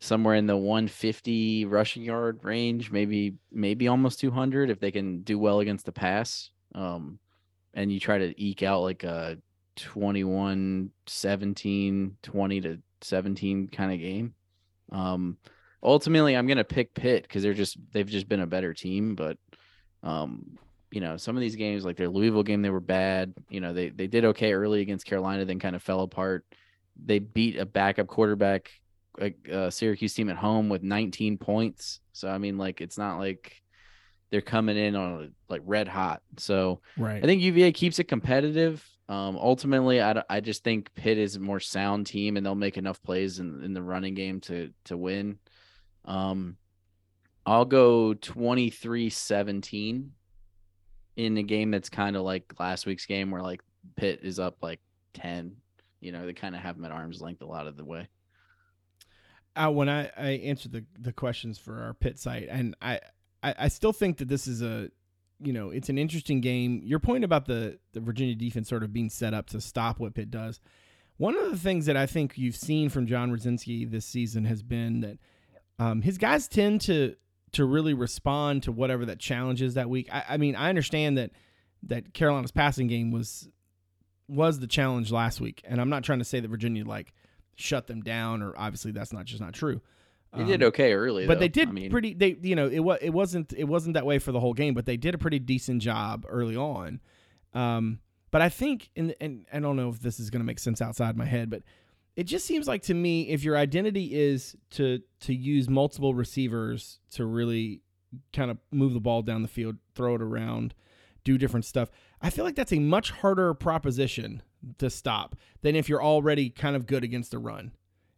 somewhere in the 150 rushing yard range, maybe maybe almost 200 if they can do well against the pass. Um and you try to eke out like a 21 17 20 to 17 kind of game um ultimately i'm going to pick pitt because they're just they've just been a better team but um you know some of these games like their louisville game they were bad you know they they did okay early against carolina then kind of fell apart they beat a backup quarterback like uh, syracuse team at home with 19 points so i mean like it's not like they're coming in on like red hot so Right. I think UVA keeps it competitive. Um, ultimately, I just think Pitt is a more sound team and they'll make enough plays in, in the running game to to win. Um, I'll go 23 17 in a game that's kind of like last week's game where like Pitt is up like 10. You know, they kind of have them at arm's length a lot of the way. uh, when I, I answered the, the questions for our Pitt site, and I, I, I still think that this is a, you know, it's an interesting game. Your point about the, the Virginia defense sort of being set up to stop what Pitt does. One of the things that I think you've seen from John Rudzinski this season has been that um, his guys tend to to really respond to whatever that challenge is that week. I, I mean, I understand that that Carolina's passing game was was the challenge last week, and I'm not trying to say that Virginia like shut them down, or obviously that's not just not true. They did Um, okay early, but they did I mean, pretty. They you know it was it wasn't it wasn't that way for the whole game, but they did a pretty decent job early on. Um, but I think and and I don't know if this is going to make sense outside my head, but it just seems like to me if your identity is to to use multiple receivers to really kind of move the ball down the field, throw it around, do different stuff. I feel like that's a much harder proposition to stop than if you're already kind of good against the run.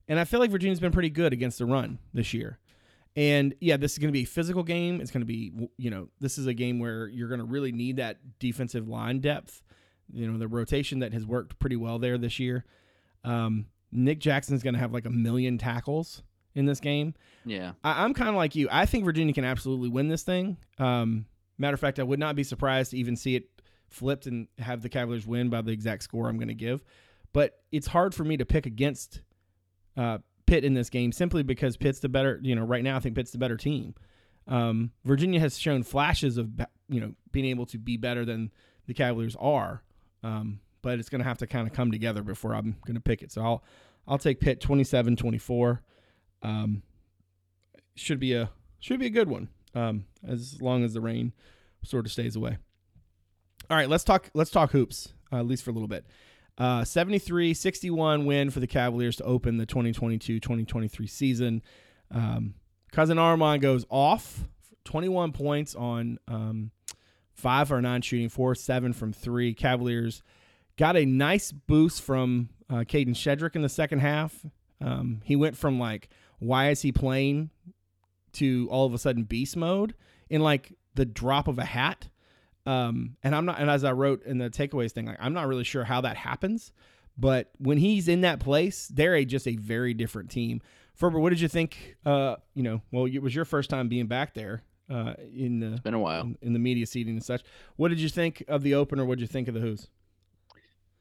And I feel like Virginia's been pretty good against the run this year. And yeah, this is going to be a physical game. It's going to be, you know, this is a game where you're going to really need that defensive line depth. You know, the rotation that has worked pretty well there this year. Um, Nick Jackson's going to have like a million tackles in this game. yeah. I, I'm kind of like you. I think Virginia can absolutely win this thing. Um, matter of fact, I would not be surprised to even see it flipped and have the Cavaliers win by the exact score I'm going to give. But it's hard for me to pick against uh, Pitt in this game simply because Pitt's the better. You know, right now I think Pitt's the better team. Um, Virginia has shown flashes of you know being able to be better than the Cavaliers are, um, but it's going to have to kind of come together before I'm going to pick it. So I'll I'll take Pitt 27-24. Um, should be a should be a good one um, as long as the rain sort of stays away. All right, let's talk let's talk hoops uh, at least for a little bit. Uh, 73-61 win for the Cavaliers to open the 2022-2023 season. Um, Cousin Armaan goes off 21 points on um, five or nine shooting, four seven from three. Cavaliers got a nice boost from uh, Kadin Shedrick in the second half. Um, he went from like, why is he playing to all of a sudden beast mode in like the drop of a hat. Um, and I'm not, and as I wrote in the takeaways thing, like, I'm not really sure how that happens, but when he's in that place, they're a, just a very different team. Ferber, what did you think? Uh, you know, well, it was your first time being back there uh, in the Been a while. in, in the media seating and such. What did you think of the opener? What did you think of the Hoos?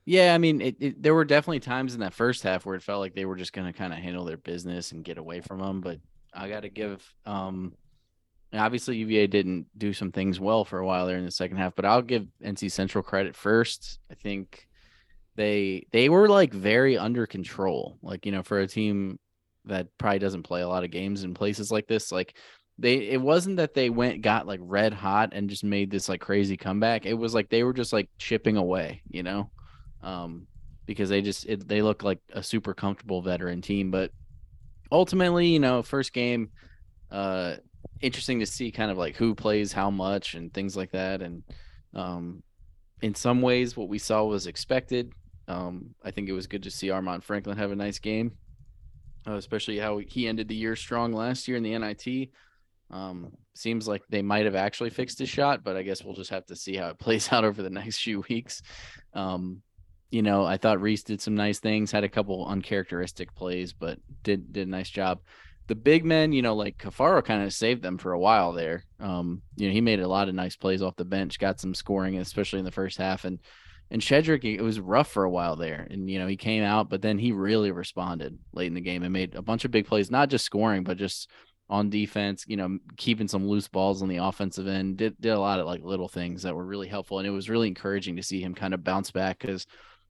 Yeah, I mean, it, it, there were definitely times in that first half where it felt like they were just going to kind of handle their business and get away from them. But I got to give, um, obviously UVA didn't do some things well for a while there in the second half, but I'll give NC Central credit first. I think they they were like very under control, like you know, for a team that probably doesn't play a lot of games in places like this. Like they it wasn't that they went got like red hot and just made this like crazy comeback. It was like they were just like chipping away, you know. Um because they just it, they look like a super comfortable veteran team, but ultimately, you know, first game uh interesting to see kind of like who plays how much and things like that. And um in some ways what we saw was expected. Um i think it was good to see armaan franklin have a nice game uh, especially how he ended the year strong last year in the nit um seems like they might have actually fixed his shot but i guess we'll just have to see how it plays out over the next few weeks. Um you know i thought reece did some nice things had a couple uncharacteristic plays but did did a nice job the big men, you know, like Caffaro kind of saved them for a while there. Um, you know, he made a lot of nice plays off the bench, got some scoring, especially in the first half. And and Shedrick, it was rough for a while there. And you know, he came out, but then he really responded late in the game and made a bunch of big plays, not just scoring, but just on defense, you know, keeping some loose balls on the offensive end. Did did a lot of like little things that were really helpful. And it was really encouraging to see him kind of bounce back because,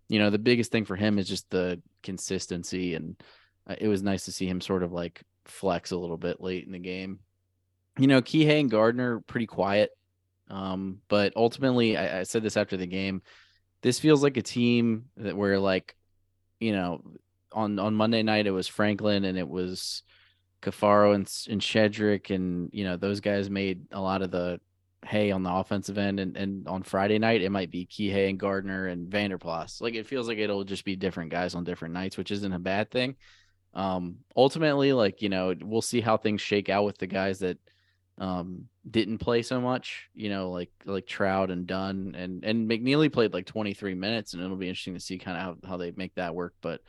you know, the biggest thing for him is just the consistency and uh, it was nice to see him sort of like flex a little bit late in the game. You know, Kihei and Gardner pretty quiet. Um, but ultimately, I, I said this after the game. This feels like a team that where like, you know, on on Monday night it was Franklin and it was Caffaro and and Shedrick and you know those guys made a lot of the hay on the offensive end and and on Friday night it might be Kihei and Gardner and Vander Plas. Like it feels like it'll just be different guys on different nights, which isn't a bad thing um ultimately like you know we'll see how things shake out with the guys that um didn't play so much you know like like traudt and dunn and and mckneely played like 23 minutes and it'll be interesting to see kind of how, how they make that work but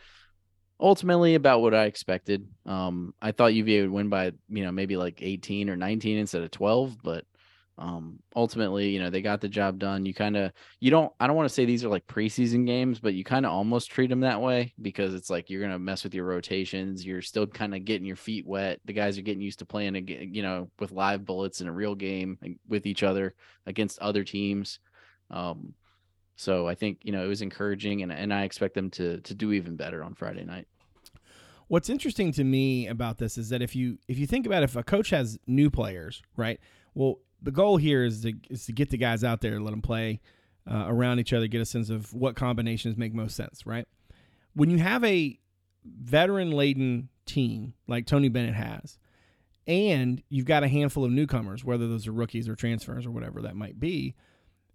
ultimately about what i expected um i thought uva would win by you know maybe like 18 or 19 instead of 12 but um ultimately you know they got the job done. You kind of you don't i don't want to say these are like preseason games but you kind of almost treat them that way because it's like you're gonna mess with your rotations. You're still kind of getting your feet wet. The guys are getting used to playing again you know with live bullets in a real game with each other against other teams. Um so i think you know it was encouraging and, and i expect them to to do even better on friday night. What's interesting to me about this is that if you if you think about if a coach has new players, right? Well, the goal here is to is to get the guys out there let them play uh, around each other, get a sense of what combinations make most sense, right? When you have a veteran laden team like Tony Bennett has, and you've got a handful of newcomers, whether those are rookies or transfers or whatever that might be,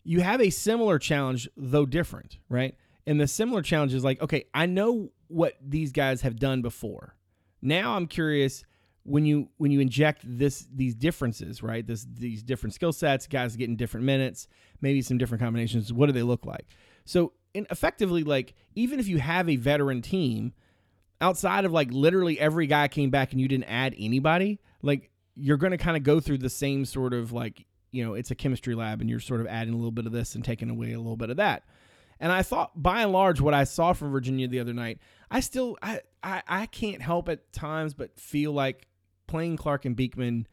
you have a similar challenge, though different, right? And the similar challenge is like, okay, I know what these guys have done before. Now I'm curious when you when you inject this these differences, right? This these different skill sets, guys getting different minutes, maybe some different combinations. What do they look like? So, in effectively, like even if you have a veteran team, outside of like literally every guy came back and you didn't add anybody, like you're going to kind of go through the same sort of like you know it's a chemistry lab and you're sort of adding a little bit of this and taking away a little bit of that. And I thought, by and large, what I saw from Virginia the other night, I still I I, I can't help at times but feel like playing Clark and Beekman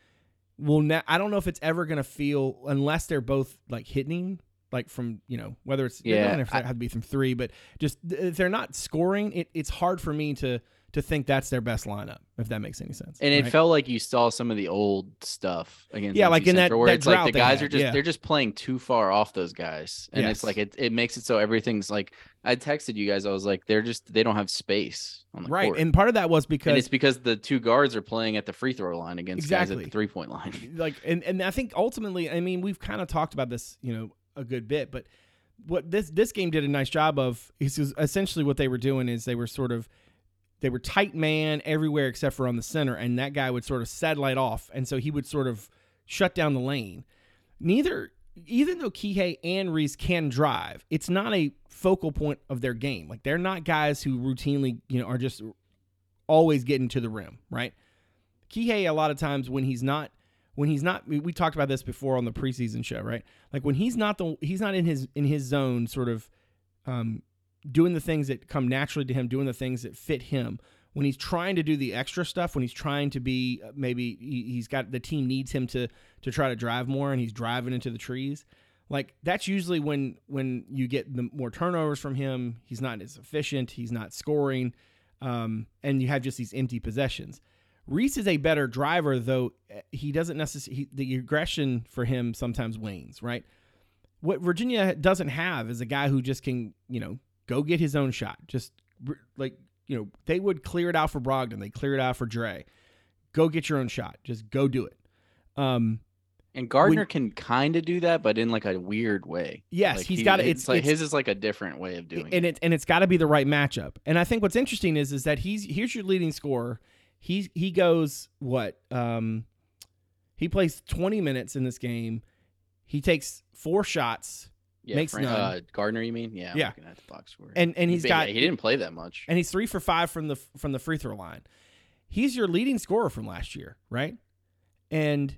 will ne- I don't know if it's ever going to feel unless they're both like hitting like from you know whether it's Yeah, yeah don't have to I- have to be from three but just if they're not scoring it, it's hard for me to to think that's their best lineup if that makes any sense And it right? felt like you saw some of the old stuff against Yeah, NC like in that- Central, where that it's like the guys had, are just yeah. they're just playing too far off those guys, and Yes. it's like it it makes it so everything's like I texted you guys. I was like, they're just they don't have space on the right court. and part of that was and because it's because the two guards are playing at the free throw line against guys at Exactly. the three point line. like and, and I think ultimately I mean we've kind of talked about this you know a good bit but what this this game did a nice job of is essentially what they were doing is they were sort of they were tight man everywhere except for on the center and that guy would sort of satellite off and so he would sort of shut down the lane. Neither even though Kihei and Reece can drive it's not a focal point of their game. Like they're not guys who routinely you know are just always getting to the rim right? Kihei a lot of times when he's not when he's not we, talked about this before on the preseason show, right? Like when he's not the he's not in his in his zone sort of um doing the things that come naturally to him, doing the things that fit him. When he's trying to do the extra stuff, when he's trying to be uh, maybe he, he's got the team needs him to to try to drive more and he's driving into the trees. Like that's usually when when you get the more turnovers from him, he's not as efficient, he's not scoring. um, and you have just these empty possessions. Reece is a better driver, though eh, he doesn't necessarily the aggression for him sometimes wanes. Right. What Virginia doesn't have is a guy who just can you know go get his own shot. Just like you know they would clear it out for Brogdon, they clear it out for Dre. Go get your own shot. Just go do it. Um, And Gardner can kind of do that, but in like a weird way. Yes, Like, he's he- got it. It's, It's, like it's- his is like a different way of doing and it. it and it's got to be the right matchup. And I think what's interesting is is that he's here's your leading scorer. He he goes what? Um, he plays 20 minutes in this game. He takes four shots, Yeah, makes Frank- none. uh, Gardner, you mean? Yeah. I'm Yeah. looking at the box score. and and he's But got yeah, he didn't play that much. and he's three for five from the from the free throw line. He's your leading scorer from last year, right? And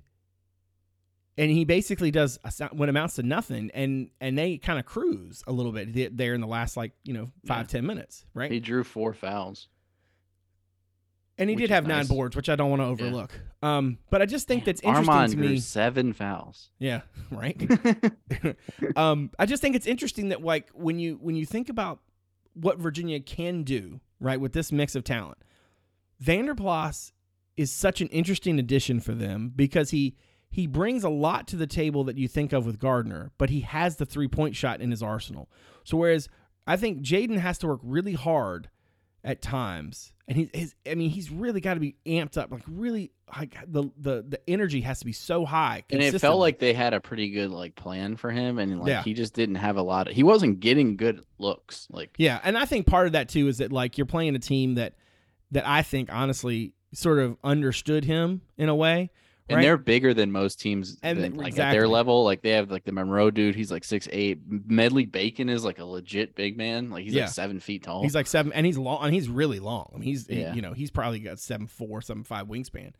and he basically does what amounts to nothing, and and they kind of cruise a little bit there in the last like you know five ten minutes, right? He drew four fouls. And he which did have nine boards, which I don't want to overlook. Um, but I just think that's interesting Armaan to me. seven fouls. Yeah, right. um, I just think it's interesting that like when you when you think about what Virginia can do, right, with this mix of talent, Vander Plas is such an interesting addition for them because he he brings a lot to the table that you think of with Gardner, but he has the three point shot in his arsenal. So whereas I think Jayden has to work really hard at times, and he his I mean he's really got to be amped up, like really like the the the energy has to be so high. And it felt like they had a pretty good like plan for him, and like Yeah. he just didn't have a lot. Of, he wasn't getting good looks. Like Yeah, and I think part of that too is that like you're playing a team that that I think honestly sort of understood him in a way. And right? they're bigger than most teams And than, like at their level. Like they have like the Monroe dude, he's like six eight. Medley Bacon is like a legit big man. Like he's Yeah. like seven feet tall. He's like seven, and he's long, and he's really long. I mean, he's he- you know he's probably got seven four, seven five wingspan.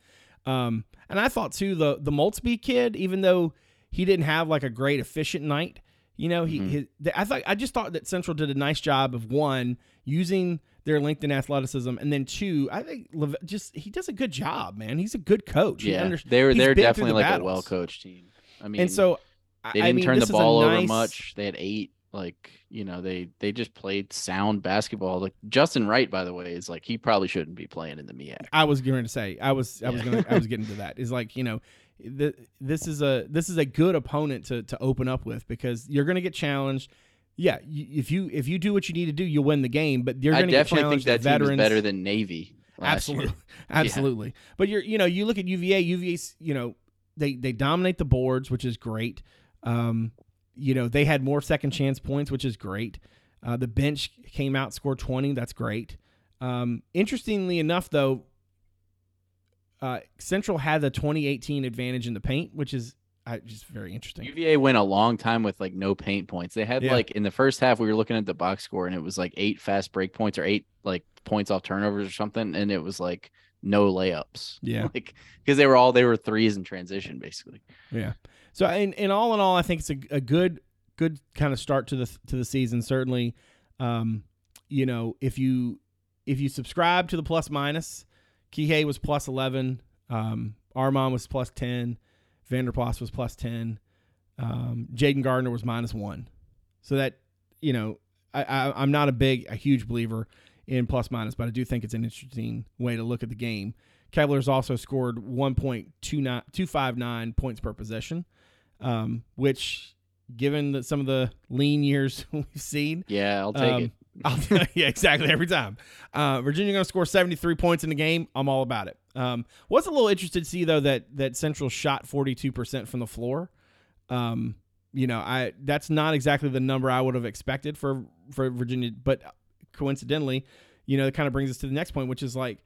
Um, and I thought too the the Maltzby kid, even though he didn't have like a great efficient night, you know, he, Mhm. his, I thought I just thought that Central did a nice job of one using their length and athleticism, and then two, I think Lev- just he does a good job, man. He's a good coach. Yeah, under- they're they're definitely the like a well coached team. I mean, and so they didn't mean, turn the ball over nice- much. They had eight. Like you know, they they just played sound basketball. Like Justin Wright, by the way, is like he probably shouldn't be playing in the MEAC. I was going to say I was I was Yeah. going to I was getting to that is like you know th- this is a this is a good opponent to to open up with because you're going to get challenged. Yeah, y- if you if you do what you need to do, you'll win the game. But you're I going to get definitely think that the team is veterans, better than Navy. Absolutely, year. absolutely. But you're you know you look at UVA. UVA's you know they they dominate the boards, which is great. Um, you know they had more second chance points, which is great. Uh, the bench came out scored twenty. That's great. Um, interestingly enough, though, uh, Central had the 2018 advantage in the paint, which is uh, just very interesting. UVA went a long time with like no paint points. They had Yeah. like in the first half, we were looking at the box score and it was like eight fast break points or eight like points off turnovers or something, and it was like no layups. Yeah. like because they were all they were threes in transition basically. Yeah. So in, in all in all, I think it's a, a good good kind of start to the to the season. Certainly, um, you know, if you if you subscribe to the plus minus, Kihei was plus eleven, um, Armaan was plus ten, Vander Plas was plus ten, um, Jayden Gardner was minus one. So that you know, I, I I'm not a big a huge believer in plus minus, but I do think it's an interesting way to look at the game. Cavaliers also scored 1.259 points per possession, um, which, given that some of the lean years we've seen, Yeah, I'll take um, it. Yeah, exactly. Every time. Uh, Virginia going to score 73 points in the game. I'm all about it. Um, was a little interested to see though that that Central shot 42% from the floor. Um, you know, I that's not exactly the number I would have expected for for Virginia, but coincidentally, you know, it kind of brings us to the next point, which is like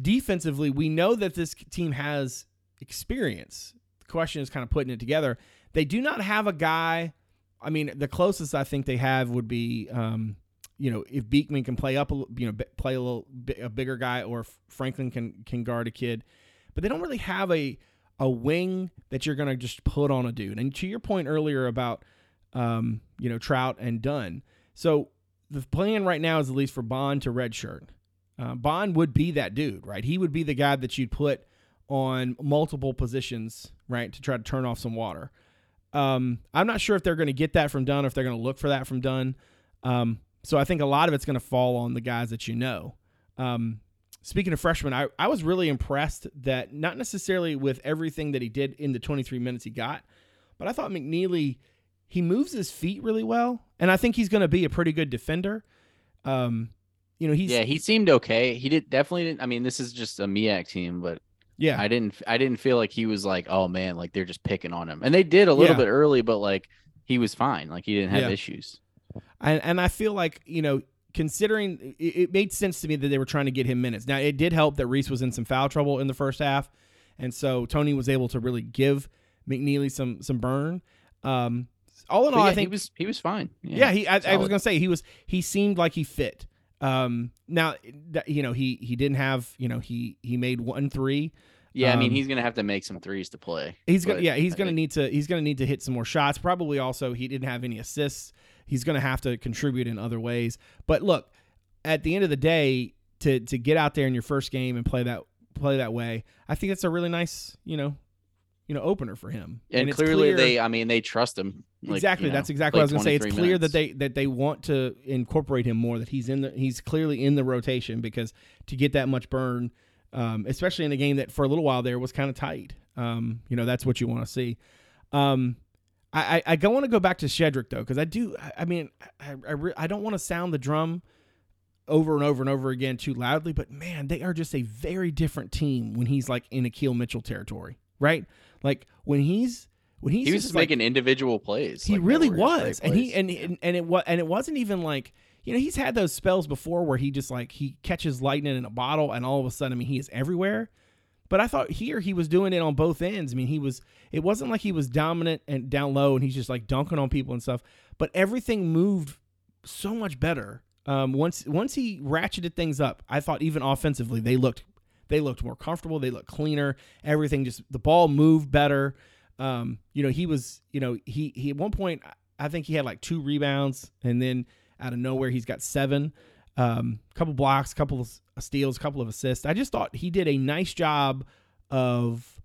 defensively, we know that this team has experience. The question is kind of putting it together. They do not have a guy. I mean, the closest I think they have would be, um, you know, if Beekman can play up, a, you know, play a little a bigger guy, or Franklin can can guard a kid, but they don't really have a a wing that you're gonna just put on a dude. And to your point earlier about, um, you know, Traudt and Dunn. So the plan right now is at least for Bond to redshirt. Uh, Bond would be that dude, right? He would be the guy that you'd put on multiple positions, right, to try to turn off some water. Um, I'm not sure if they're going to get that from Dunn or if they're going to look for that from Dunn. Um, so I think a lot of it's going to fall on the guys that you know. Um, speaking of freshmen, I, I was really impressed that not necessarily with everything that he did in the 23 minutes he got, but I thought McKneely he moves his feet really well, and I think he's going to be a pretty good defender. Um, you know, he's yeah, he seemed okay. He did definitely didn't. I mean, this is just a MEAC team, but yeah, I didn't. I didn't feel like he was like, oh man, like they're just picking on him. And they did a little Yeah. bit early, but like he was fine. Like he didn't have Yeah. issues. And and I feel like you know, considering it, it made sense to me that they were trying to get him minutes. Now it did help that Reece was in some foul trouble in the first half, and so Tony was able to really give McKneely some some burn. Um, all in But all, yeah, I think he was he was fine. yeah, he I, I was gonna say he was he seemed like he fit. Um, now you know he he didn't have you know he he made one three. Yeah, I mean um, he's gonna have to make some threes to play. He's gonna yeah he's I gonna think- need to he's gonna need to hit some more shots. Probably also he didn't have any assists. He's gonna have to contribute in other ways. But look, at the end of the day, to to get out there in your first game and play that play that way, I think it's a really nice you know you know opener for him. And, it's clearly clear- they I mean they trust him. Like, exactly you know, that's exactly what I was gonna say. It's 23 clear that they that they want to incorporate him more. That he's in the he's clearly in the rotation because to get that much burn, um, especially in a game that for a little while there was kind of tight. Um, you know that's what you want to see. Um, I I, I want to go back to Shedrick though because I do. I, mean I I, re- I don't want to sound the drum over and over and over again too loudly, but man, they are just a very different team when he's like in Akil Mitchell territory, right? Like when he's when he's he was just just like, making individual plays. he like, really was, and he and, and and it was and it wasn't even like you know he's had those spells before where he just like he catches lightning in a bottle and all of a sudden I mean he is everywhere. But I thought here he was doing it on both ends. I mean he was it wasn't like he was dominant and down low and he's just like dunking on people and stuff. But everything moved so much better. Um, once once he ratcheted things up, I thought even offensively they looked they looked more comfortable. They looked cleaner. Everything just the ball moved better. Um, you know, he was, you know, he he at one point I think he had like two rebounds, and then out of nowhere he's got seven, um, couple blocks, couple of steals, couple of assists. I just thought he did a nice job of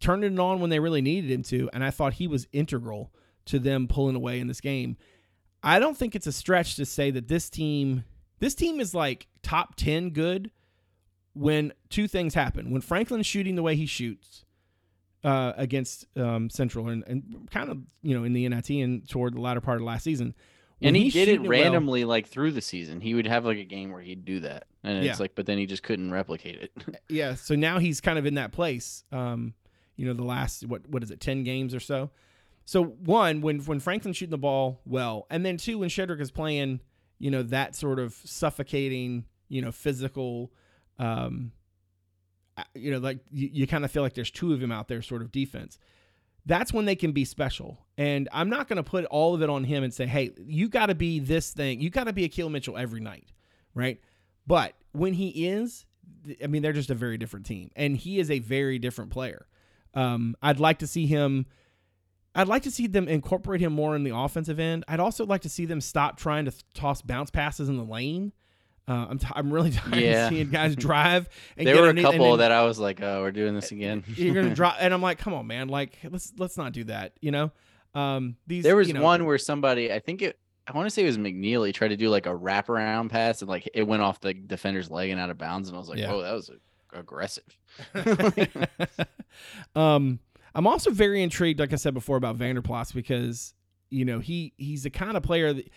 turning it on when they really needed him to, and I thought he was integral to them pulling away in this game. I don't think it's a stretch to say that this team this team is like top 10 good when two things happen. When Franklin's shooting the way he shoots uh, against um, Central and, and kind of, you know, in the NIT and toward the latter part of last season. And he he's did it shooting well- randomly like through the season. He would have like a game where he'd do that. And Yeah. it's like but then he just couldn't replicate it. yeah, so now he's kind of in that place. Um, you know, the last what what is it, ten games or so. So one, when when Franklin's shooting the ball well, and then two, when Shedrick is playing, you know, that sort of suffocating, you know, physical, um, you know, like you, you kind of feel like there's two of him out there, sort of defense. That's when they can be special. And I'm not going to put all of it on him and say, hey, you got to be this thing. You got to be a Akil Mitchell every night, right? But when he is, I mean, they're just a very different team, and he is a very different player. Um, I'd like to see him. I'd like to see them incorporate him more in the offensive end. I'd also like to see them stop trying to toss bounce passes in the lane. Uh, I'm, t- I'm really tired Yeah. of seeing guys drive. And there were a couple then that I was like, oh, we're doing this again. you're gonna drop, and I'm like, come on, man, like let's let's not do that. You know, um, these There was you know, one where somebody, I think it, I want to say it was McKneely, tried to do like a wraparound pass and like it went off the defender's leg and out of bounds. And I was like, Yeah. oh, that was aggressive. um, I'm also very intrigued, like I said before, about Vander Plas because you know he he's the kind of player that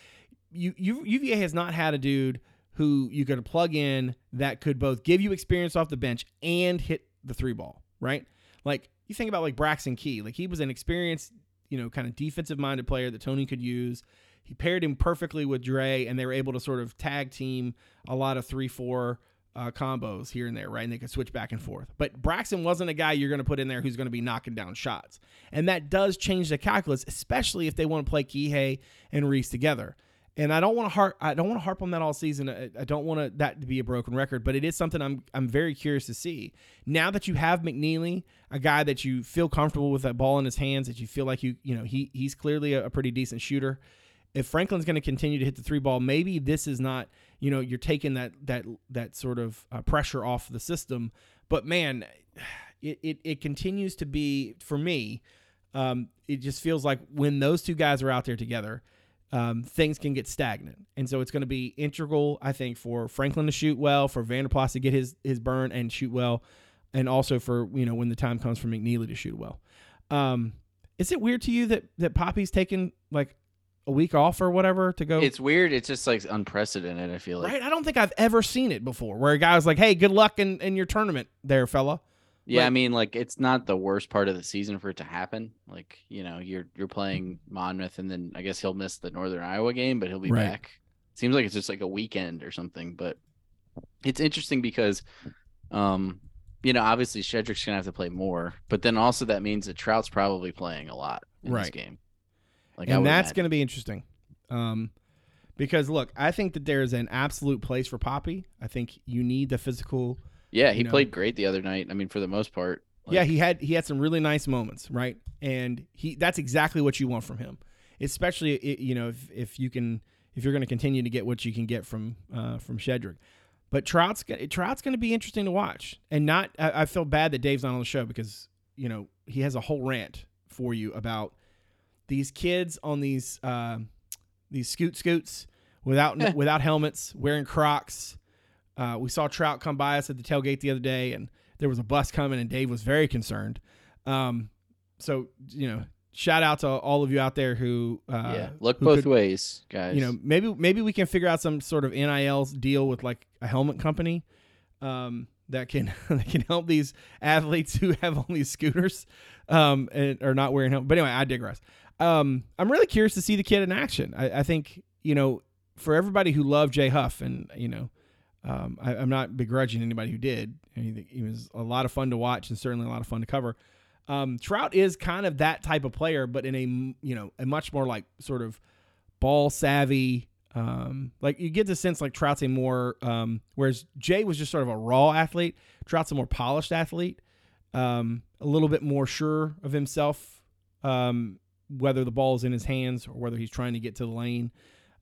you, you UVA has not had a dude who you could plug in that could both give you experience off the bench and hit the three ball, right? Like you think about like Braxton Key, like he was an experienced, you know, kind of defensive minded player that Tony could use. He paired him perfectly with Dre, and they were able to sort of tag team a lot of three four uh, combos here and there, right? And they could switch back and forth. But Braxton wasn't a guy you're going to put in there who's going to be knocking down shots, and that does change the calculus, especially if they want to play Kihei and Reece together. And I don't want to harp. I don't want to harp on that all season. I, I don't want that to be a broken record, but it is something I'm I'm very curious to see. Now that you have McKneely, a guy that you feel comfortable with that ball in his hands, that you feel like you you know he he's clearly a, a pretty decent shooter. If Franklin's going to continue to hit the three ball, maybe this is not you know you're taking that that that sort of uh, pressure off the system. But man, it, it it continues to be for me. Um, it just feels like when those two guys are out there together, um, things can get stagnant. And so it's going to be integral, I think, for Franklin to shoot well, for Vander Plas to get his his burn and shoot well, and also for you know when the time comes for McKneely to shoot well. Um, is it weird to you that that Poppy's taken like a week off or whatever to go? It's weird. It's just like unprecedented. I feel like. right. I don't think I've ever seen it before, where a guy was like, "Hey, good luck in in your tournament, there, fella." Yeah, I mean, like it's not the worst part of the season for it to happen. Like you know, you're you're playing Monmouth, and then I guess he'll miss the Northern Iowa game, but he'll be Right. back. Seems like it's just like a weekend or something. But it's interesting because, um, you know, obviously Shedrick's gonna have to play more, but then also that means that Traudt's probably playing a lot in this game. Like and that's imagine. going to be interesting. Um, because look, I think that there's an absolute place for Papi. I think you need the physical. Yeah, he you know. played great the other night. I mean, for the most part. yeah, he had he had some really nice moments, right? And he that's exactly what you want from him, especially you know if if you can if you're going to continue to get what you can get from uh, from Shedrick. But Traudt's Traudt's going to be interesting to watch, and not. I, I feel bad that Dave's not on the show because you know he has a whole rant for you about these kids on these uh, these scoot scoots without without helmets, wearing Crocs. Uh, we saw Traudt come by us at the tailgate the other day, and there was a bus coming, and Dave was very concerned. Um, so you know, shout out to all of you out there who uh, yeah, look who both could- ways, guys. you know, maybe maybe we can figure out some sort of NIL deal with like a helmet company um, that can that can help these athletes who have on these scooters um, and are not wearing helmets. But anyway, I digress. Um, I'm really curious to see the kid in action. I, I think you know, for everybody who loved Jay Huff, and you know, um, I, I'm not begrudging anybody who did. He was a lot of fun to watch and certainly a lot of fun to cover. Um, Traudt is kind of that type of player, but in a you know a much more like sort of ball savvy. Um, like you get the sense like Traudt's a more, um, whereas Jay was just sort of a raw athlete. Traudt's a more polished athlete, um, a little bit more sure of himself, um, whether the ball is in his hands or whether he's trying to get to the lane.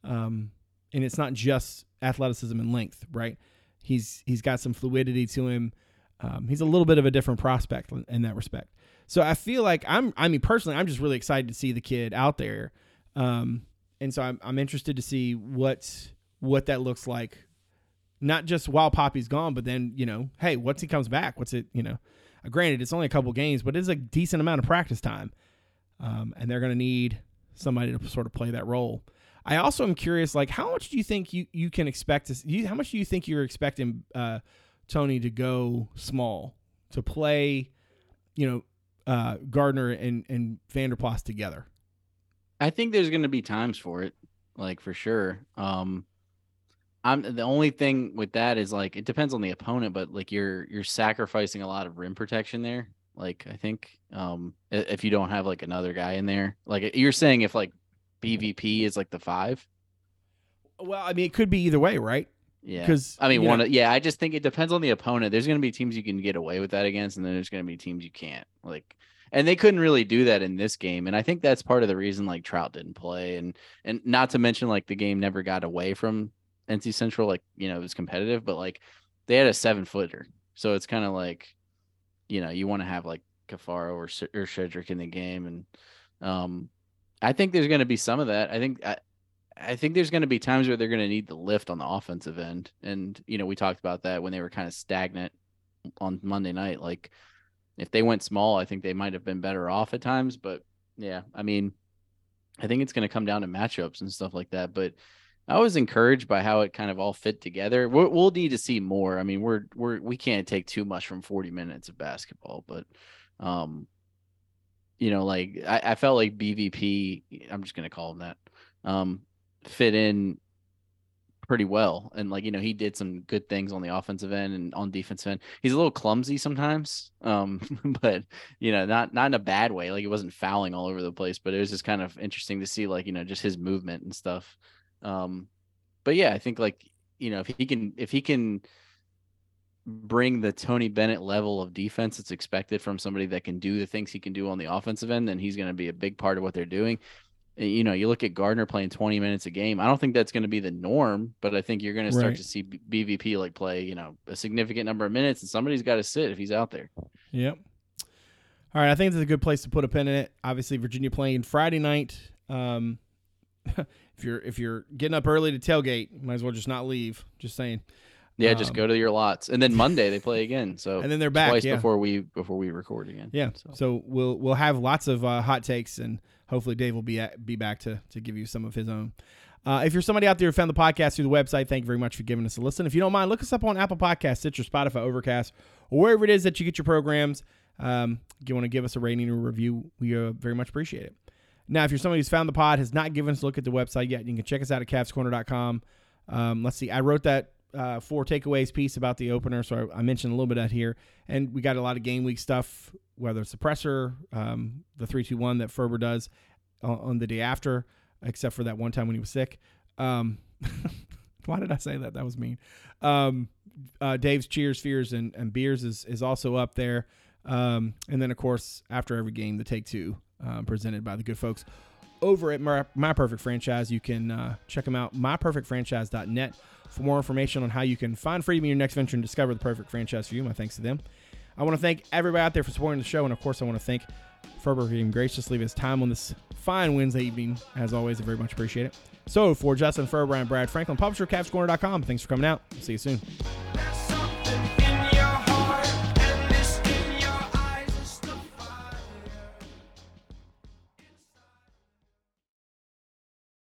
Um, and it's not just athleticism and length, right? He's he's got some fluidity to him. Um, he's a little bit of a different prospect in, that respect. So I feel like I'm, I mean, personally, I'm just really excited to see the kid out there. Um, and so I'm, I'm interested to see what, what that looks like. Not just while Papi's gone, but then, you know, hey, once he comes back, what's it, you know, uh, granted, it's only a couple games, but it's a decent amount of practice time. Um, and they're going to need somebody to sort of play that role. I also am curious, like, how much do you think you, you can expect to, you, how much do you think you're expecting, uh, Tony to go small, to play, you know, uh, Gardner and, and Vander Plas together? I think there's going to be times for it, like for sure. Um, I'm the only thing with that is like it depends on the opponent, but like you're you're sacrificing a lot of rim protection there. Like I think um if you don't have like another guy in there, like you're saying if like BVP is like the five, Well, I mean, it could be either way, right? yeah. Because I mean, one know, of, yeah. I just think it depends on the opponent. There's going to be teams you can get away with that against, and then there's going to be teams you can't. Like, and they couldn't really do that in this game, and I think that's part of the reason like Traudt didn't play, and and not to mention like the game never got away from NC Central. Like, you know, it was competitive, but like they had a seven footer, so it's kind of like, you know, you want to have like Caffaro or or Shedrick in the game, and um, I think there's going to be some of that. I think I, I think there's going to be times where they're going to need the lift on the offensive end, and you know we talked about that when they were kind of stagnant on Monday night. Like if they went small, I think they might have been better off at times. But yeah, I mean, I think it's going to come down to matchups and stuff like that. But I was encouraged by how it kind of all fit together. We'll, we'll need to see more. I mean, we're we're we can't take too much from 40 minutes of basketball, but um, you know, like I, I felt like BVP. I'm just to call him that. Um, fit in pretty well. And like, you know, he did some good things on the offensive end and on defensive end. He's a little clumsy sometimes. Um, but you know, not not in a bad way. Like he wasn't fouling all over the place, but it was just kind of interesting to see like, you know, just his movement and stuff. Um, but yeah, I think like, you know, if he can if he can bring the Tony Bennett level of defense that's expected from somebody that can do the things he can do on the offensive end, then he's going to be a big part of what they're doing Uh, you know, you look at Gardner playing 20 minutes a game. I don't think that's going to be the norm, but I think you're going to start Right. to see BVP like play, you know, a significant number of minutes, and somebody's got to sit if he's out there. Yep. All right, I think it's a good place to put a pin in it. Obviously, Virginia playing Friday night. Um, if you're if you're getting up early to tailgate, might as well just not leave. Just saying. Yeah, just Um, go to your lots, and then Monday they play again. So And then they're back, twice yeah. before we before we record again. Yeah. So. So we'll we'll have lots of uh, hot takes, and hopefully Dave will be at, be back to to give you some of his own. Uh, if you're somebody out there who found the podcast through the website, thank you very much for giving us a listen. If you don't mind, look us up on Apple Podcasts, Stitcher, Spotify, Overcast, or wherever it is that you get your programs. Um, if you want to give us a rating or review, we uh, very much appreciate it. Now, if you're somebody who's found the pod, has not given us a look at the website yet, you can check us out at cavscorner.com. Um, let's see, I wrote that uh, four takeaways piece about the opener, so I, I mentioned a little bit of that here. And we got a lot of game week stuff, whether it's the presser, um, the 321 that Ferber does on, on the day after, except for that one time when he was sick. Um, why did I say that? That was mean. Um, uh, Dave's Cheers, Fears, and, and Beers is, is also up there. Um, and then, of course, after every game, the Take Two, um, presented by the good folks over at My, My Perfect Franchise. You can uh, check them out, myperfectfranchise.net, for more information on how you can find freedom in your next venture and discover the perfect franchise for you. My thanks to them. I want to thank everybody out there for supporting the show, and of course, I want to thank Ferber for being graciously his time on this fine Wednesday evening. As always, I very much appreciate it. So, for Justin Ferber and Brad Franklin, publisher of CavsCorner.com, thanks for coming out. See you soon.